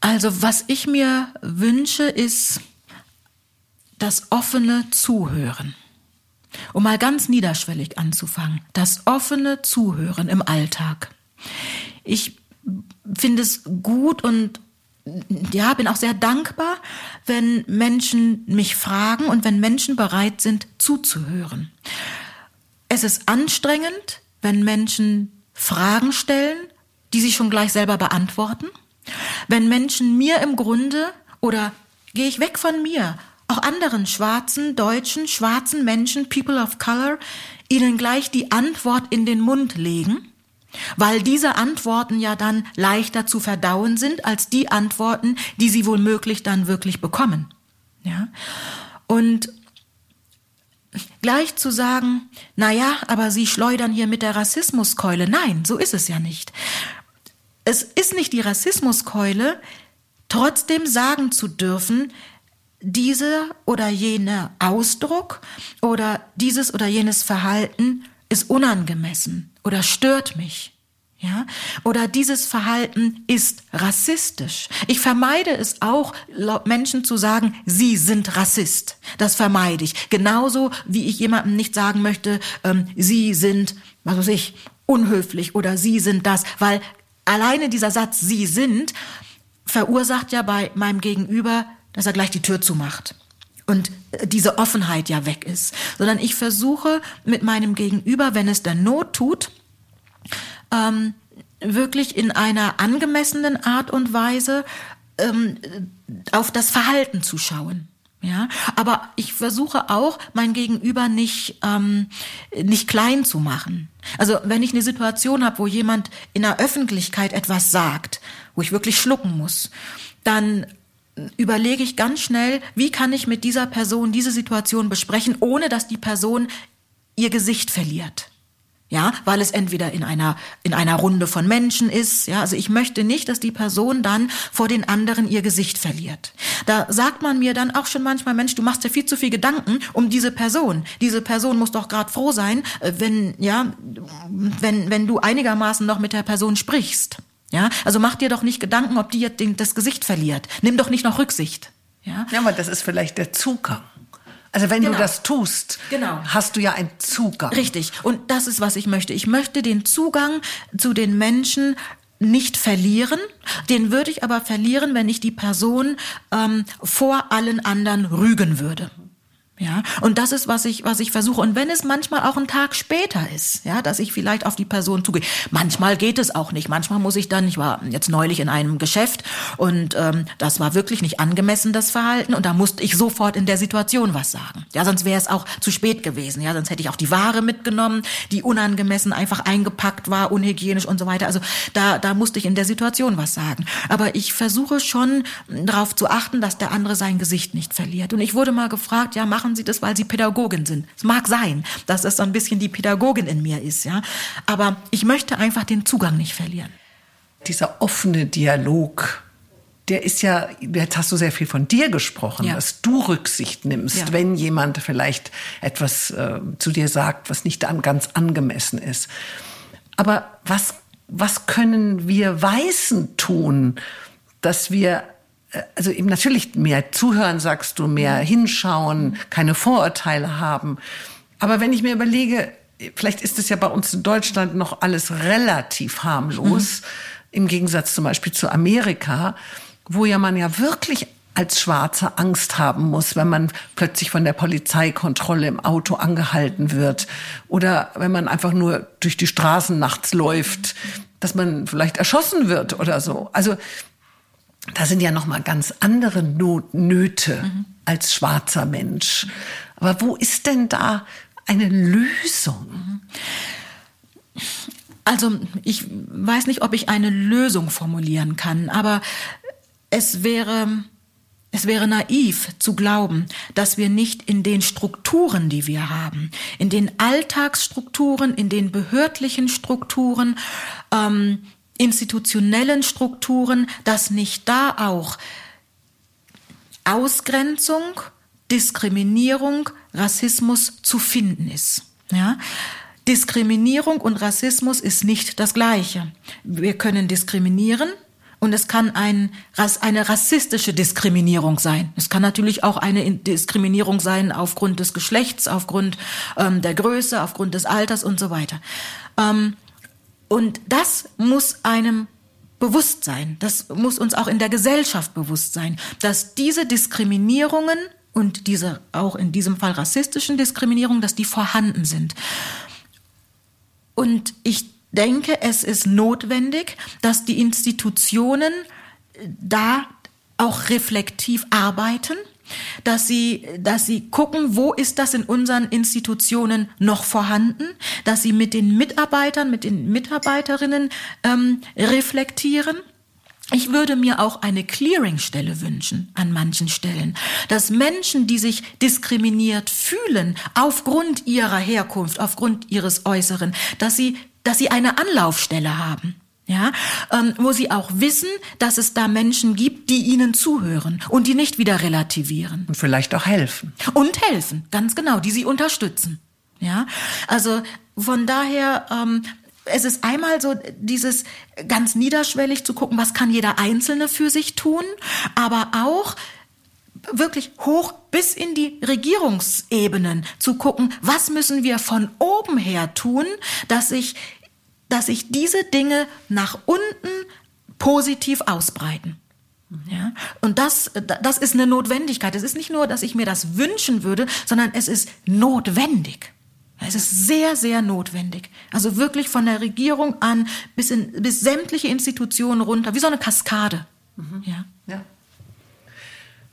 Also was ich mir wünsche, ist das offene Zuhören. Um mal ganz niederschwellig anzufangen, das offene Zuhören im Alltag. Ich finde es gut und ja, bin auch sehr dankbar, wenn Menschen mich fragen und wenn Menschen bereit sind zuzuhören. Es ist anstrengend, wenn Menschen Fragen stellen, die sie schon gleich selber beantworten. Wenn Menschen mir im Grunde oder gehe ich weg von mir, auch anderen schwarzen, deutschen, schwarzen Menschen, People of Color, ihnen gleich die Antwort in den Mund legen weil diese Antworten ja dann leichter zu verdauen sind als die Antworten, die sie womöglich dann wirklich bekommen. Ja? Und gleich zu sagen, na ja, aber sie schleudern hier mit der Rassismuskeule. Nein, so ist es ja nicht. Es ist nicht die Rassismuskeule, trotzdem sagen zu dürfen, dieser oder jener Ausdruck oder dieses oder jenes Verhalten ist unangemessen oder stört mich. Ja? Oder dieses Verhalten ist rassistisch. Ich vermeide es auch, Menschen zu sagen, sie sind Rassist. Das vermeide ich. Genauso wie ich jemandem nicht sagen möchte, ähm, sie sind, was weiß ich, unhöflich oder sie sind das, weil alleine dieser Satz, sie sind, verursacht ja bei meinem Gegenüber, dass er gleich die Tür zumacht. und diese Offenheit ja weg ist, sondern ich versuche mit meinem Gegenüber, wenn es dann Not tut, ähm, wirklich in einer angemessenen Art und Weise ähm, auf das Verhalten zu schauen. Ja, aber ich versuche auch, mein Gegenüber nicht ähm, nicht klein zu machen. Also wenn ich eine Situation habe, wo jemand in der Öffentlichkeit etwas sagt, wo ich wirklich schlucken muss, dann überlege ich ganz schnell, wie kann ich mit dieser Person diese Situation besprechen, ohne dass die Person ihr Gesicht verliert. Ja, weil es entweder in einer, in einer Runde von Menschen ist. Ja, also ich möchte nicht, dass die Person dann vor den anderen ihr Gesicht verliert. Da sagt man mir dann auch schon manchmal, Mensch, du machst dir viel zu viel Gedanken um diese Person. Diese Person muss doch gerade froh sein, äh, wenn, ja, wenn, wenn du einigermaßen noch mit der Person sprichst. Ja, also mach dir doch nicht Gedanken, ob die jetzt das Gesicht verliert. Nimm doch nicht noch Rücksicht. Ja, ja aber das ist vielleicht der Zugang. Also wenn genau. du das tust, genau. hast du ja einen Zugang. Richtig. Und das ist, was ich möchte. Ich möchte den Zugang zu den Menschen nicht verlieren. Den würde ich aber verlieren, wenn ich die Person ähm, vor allen anderen rügen würde. Ja, und das ist, was ich, was ich versuche. Und wenn es manchmal auch ein Tag später ist, ja, dass ich vielleicht auf die Person zugehe. Manchmal geht es auch nicht. Manchmal muss ich dann, ich war jetzt neulich in einem Geschäft und ähm, das war wirklich nicht angemessen, das Verhalten. Und da musste ich sofort in der Situation was sagen. Ja, sonst wäre es auch zu spät gewesen. Ja, sonst hätte ich auch die Ware mitgenommen, die unangemessen einfach eingepackt war, unhygienisch und so weiter. Also da, da musste ich in der Situation was sagen. Aber ich versuche schon darauf zu achten, dass der andere sein Gesicht nicht verliert. Und ich wurde mal gefragt, ja, machen machen sie das, weil sie Pädagogin sind. Es mag sein, dass es so ein bisschen die Pädagogin in mir ist, ja. Aber ich möchte einfach den Zugang nicht verlieren. Dieser offene Dialog, der ist ja, jetzt hast du sehr viel von dir gesprochen, ja. dass du Rücksicht nimmst, ja. wenn jemand vielleicht etwas äh, zu dir sagt, was nicht an, ganz angemessen ist. Aber was, was können wir Weißen tun, dass wir also eben natürlich mehr zuhören, sagst du, mehr hinschauen, keine Vorurteile haben. Aber wenn ich mir überlege, vielleicht ist es ja bei uns in Deutschland noch alles relativ harmlos, mhm. im Gegensatz zum Beispiel zu Amerika, wo ja man ja wirklich als Schwarzer Angst haben muss, wenn man plötzlich von der Polizeikontrolle im Auto angehalten wird oder wenn man einfach nur durch die Straßen nachts läuft, dass man vielleicht erschossen wird oder so. Also da sind ja noch mal ganz andere Not Nöte mhm. als schwarzer Mensch. Aber wo ist denn da eine Lösung? Also ich weiß nicht, ob ich eine Lösung formulieren kann, aber es wäre es wäre naiv zu glauben, dass wir nicht in den Strukturen, die wir haben, in den Alltagsstrukturen, in den behördlichen Strukturen, ähm, institutionellen Strukturen, dass nicht da auch Ausgrenzung, Diskriminierung, Rassismus zu finden ist. Ja? Diskriminierung und Rassismus ist nicht das Gleiche. Wir können diskriminieren und es kann ein, eine rassistische Diskriminierung sein. Es kann natürlich auch eine Diskriminierung sein aufgrund des Geschlechts, aufgrund ähm, der Größe, aufgrund des Alters und so weiter. Ähm, und das muss einem bewusst sein. Das muss uns auch in der Gesellschaft bewusst sein, dass diese Diskriminierungen und diese auch in diesem Fall rassistischen Diskriminierungen, dass die vorhanden sind. Und ich denke, es ist notwendig, dass die Institutionen da auch reflektiv arbeiten dass sie, dass sie gucken, wo ist das in unseren Institutionen noch vorhanden, dass sie mit den Mitarbeitern, mit den Mitarbeiterinnen ähm, reflektieren. Ich würde mir auch eine Clearingstelle wünschen an manchen Stellen, dass Menschen, die sich diskriminiert fühlen aufgrund ihrer Herkunft, aufgrund ihres Äußeren, dass sie, dass sie eine Anlaufstelle haben ja, ähm, wo sie auch wissen, dass es da Menschen gibt, die ihnen zuhören und die nicht wieder relativieren. Und vielleicht auch helfen. Und helfen, ganz genau, die sie unterstützen. Ja, also von daher, ähm, es ist einmal so dieses ganz niederschwellig zu gucken, was kann jeder Einzelne für sich tun, aber auch wirklich hoch bis in die Regierungsebenen zu gucken, was müssen wir von oben her tun, dass sich dass sich diese Dinge nach unten positiv ausbreiten. Ja? Und das, das ist eine Notwendigkeit. Es ist nicht nur, dass ich mir das wünschen würde, sondern es ist notwendig. Es ist sehr, sehr notwendig. Also wirklich von der Regierung an bis, in, bis sämtliche Institutionen runter, wie so eine Kaskade. Mhm. Ja. ja.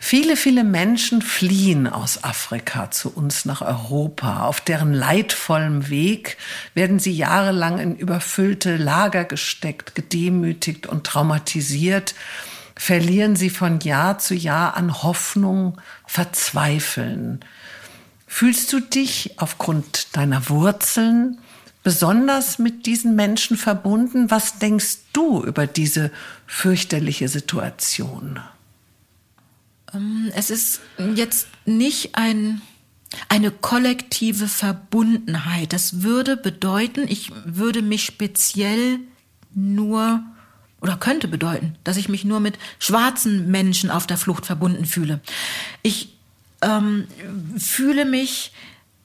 Viele, viele Menschen fliehen aus Afrika zu uns nach Europa. Auf deren leidvollem Weg werden sie jahrelang in überfüllte Lager gesteckt, gedemütigt und traumatisiert, verlieren sie von Jahr zu Jahr an Hoffnung, verzweifeln. Fühlst du dich aufgrund deiner Wurzeln besonders mit diesen Menschen verbunden? Was denkst du über diese fürchterliche Situation? Ähm, es ist jetzt nicht ein, eine kollektive Verbundenheit. Das würde bedeuten, ich würde mich speziell nur oder könnte bedeuten, dass ich mich nur mit schwarzen Menschen auf der Flucht verbunden fühle. Ich ähm, fühle mich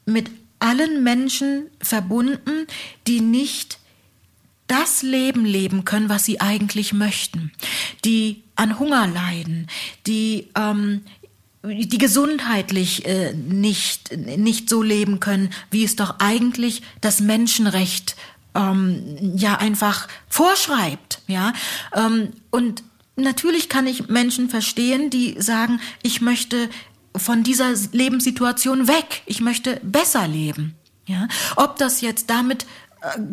mit allen Menschen verbunden, die nicht das Leben leben können, was sie eigentlich möchten, die an Hunger leiden, die ähm, die gesundheitlich äh, nicht nicht so leben können, wie es doch eigentlich das Menschenrecht ähm, ja einfach vorschreibt, ja. Ähm, und natürlich kann ich Menschen verstehen, die sagen, ich möchte von dieser Lebenssituation weg, ich möchte besser leben, ja. Ob das jetzt damit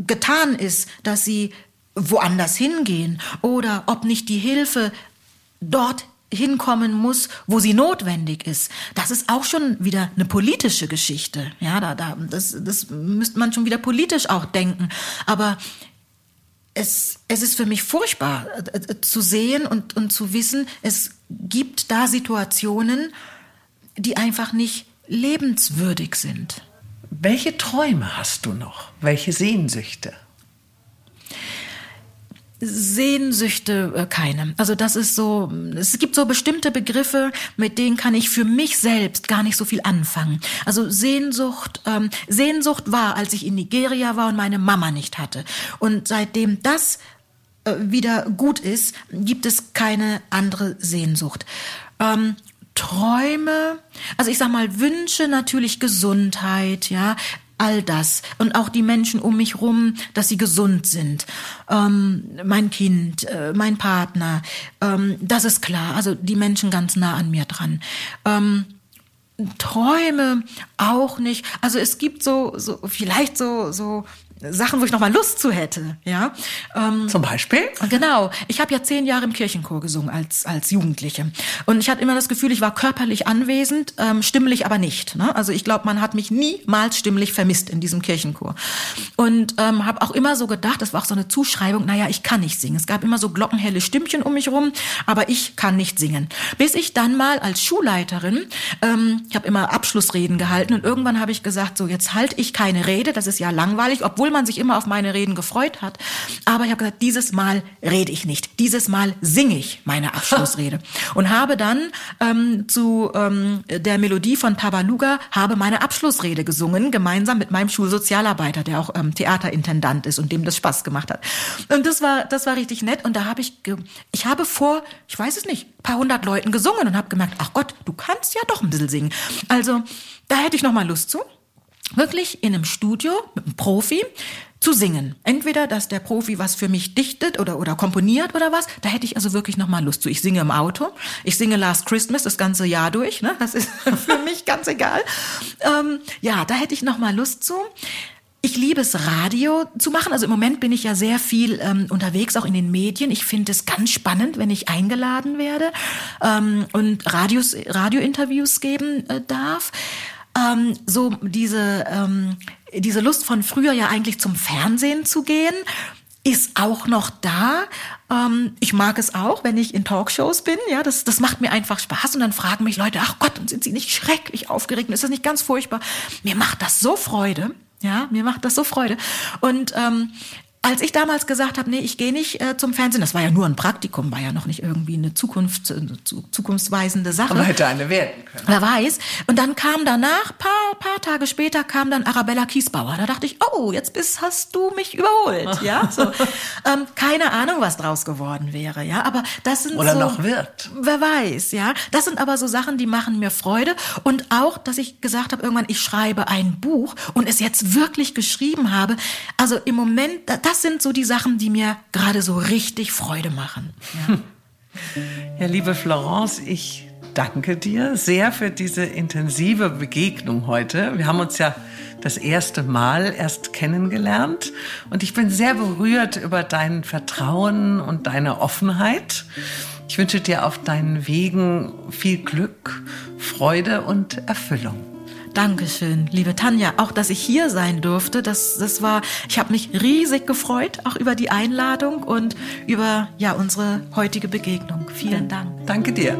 getan ist, dass sie woanders hingehen oder ob nicht die Hilfe dort hinkommen muss, wo sie notwendig ist. Das ist auch schon wieder eine politische Geschichte. Ja, da, da, das, das müsste man schon wieder politisch auch denken. Aber es, es ist für mich furchtbar äh, äh, zu sehen und, und zu wissen, es gibt da Situationen, die einfach nicht lebenswürdig sind. Welche Träume hast du noch? Welche Sehnsüchte? Sehnsüchte äh, keine. Also das ist so, es gibt so bestimmte Begriffe, mit denen kann ich für mich selbst gar nicht so viel anfangen. Also Sehnsucht, ähm, Sehnsucht war, als ich in Nigeria war und meine Mama nicht hatte. Und seitdem das äh, wieder gut ist, gibt es keine andere Sehnsucht. Ähm, Träume, also ich sag mal Wünsche natürlich Gesundheit, ja, all das und auch die Menschen um mich rum, dass sie gesund sind. Ähm, mein Kind, äh, mein Partner, ähm, das ist klar. Also die Menschen ganz nah an mir dran. Ähm, Träume auch nicht. Also es gibt so, so vielleicht so so Sachen, wo ich noch mal Lust zu hätte, ja. Ähm, Zum Beispiel? Genau. Ich habe ja zehn Jahre im Kirchenchor gesungen als als Jugendliche und ich hatte immer das Gefühl, ich war körperlich anwesend, ähm, stimmlich aber nicht. Ne? Also ich glaube, man hat mich niemals stimmlich vermisst in diesem Kirchenchor und ähm, habe auch immer so gedacht, das war auch so eine Zuschreibung. Naja, ich kann nicht singen. Es gab immer so glockenhelle Stimmchen um mich rum, aber ich kann nicht singen. Bis ich dann mal als Schulleiterin, ähm, ich habe immer Abschlussreden gehalten und irgendwann habe ich gesagt, so jetzt halte ich keine Rede, das ist ja langweilig, obwohl man sich immer auf meine Reden gefreut hat. Aber ich habe gesagt, dieses Mal rede ich nicht. Dieses Mal singe ich meine Abschlussrede. Und habe dann ähm, zu ähm, der Melodie von Tabaluga habe meine Abschlussrede gesungen, gemeinsam mit meinem Schulsozialarbeiter, der auch ähm, Theaterintendant ist und dem das Spaß gemacht hat. Und das war, das war richtig nett. Und da habe ich, ich habe vor, ich weiß es nicht, paar hundert Leuten gesungen und habe gemerkt, ach Gott, du kannst ja doch ein bisschen singen. Also da hätte ich noch mal Lust zu wirklich in einem Studio mit einem Profi zu singen. Entweder, dass der Profi was für mich dichtet oder, oder komponiert oder was. Da hätte ich also wirklich nochmal Lust zu. Ich singe im Auto. Ich singe Last Christmas das ganze Jahr durch. Ne? Das ist für mich ganz egal. Ähm, ja, da hätte ich nochmal Lust zu. Ich liebe es, Radio zu machen. Also im Moment bin ich ja sehr viel ähm, unterwegs, auch in den Medien. Ich finde es ganz spannend, wenn ich eingeladen werde ähm, und Radios, Radiointerviews geben äh, darf ähm, so diese, ähm, diese Lust von früher ja eigentlich zum Fernsehen zu gehen, ist auch noch da. Ähm, ich mag es auch, wenn ich in Talkshows bin. Ja, das, das macht mir einfach Spaß. Und dann fragen mich Leute, ach Gott, und sind sie nicht schrecklich aufgeregt? Ist das nicht ganz furchtbar? Mir macht das so Freude. Ja, mir macht das so Freude. Und ähm, als ich damals gesagt habe, nee, ich gehe nicht äh, zum Fernsehen, das war ja nur ein Praktikum, war ja noch nicht irgendwie eine Zukunft, eine zukunftsweisende Sache. Aber hätte eine werden können. Wer weiß. Und dann kam danach, paar, paar Tage später, kam dann Arabella Kiesbauer. Da dachte ich, oh, jetzt bist, hast du mich überholt. Ja, so. ähm, keine Ahnung, was draus geworden wäre. Ja, aber das sind Oder so, noch wird. Wer weiß, ja. Das sind aber so Sachen, die machen mir Freude. Und auch, dass ich gesagt habe, irgendwann, ich schreibe ein Buch und es jetzt wirklich geschrieben habe. Also im Moment, das sind so die Sachen, die mir gerade so richtig Freude machen. Ja. Ja, liebe Florence, ich danke dir sehr für diese intensive Begegnung heute. Wir haben uns ja das erste Mal erst kennengelernt und ich bin sehr berührt über dein Vertrauen und deine Offenheit. Ich wünsche dir auf deinen Wegen viel Glück, Freude und Erfüllung. Dankeschön, liebe Tanja. Auch, dass ich hier sein durfte, das, das war, ich habe mich riesig gefreut, auch über die Einladung und über ja unsere heutige Begegnung. Vielen Dank. Danke dir.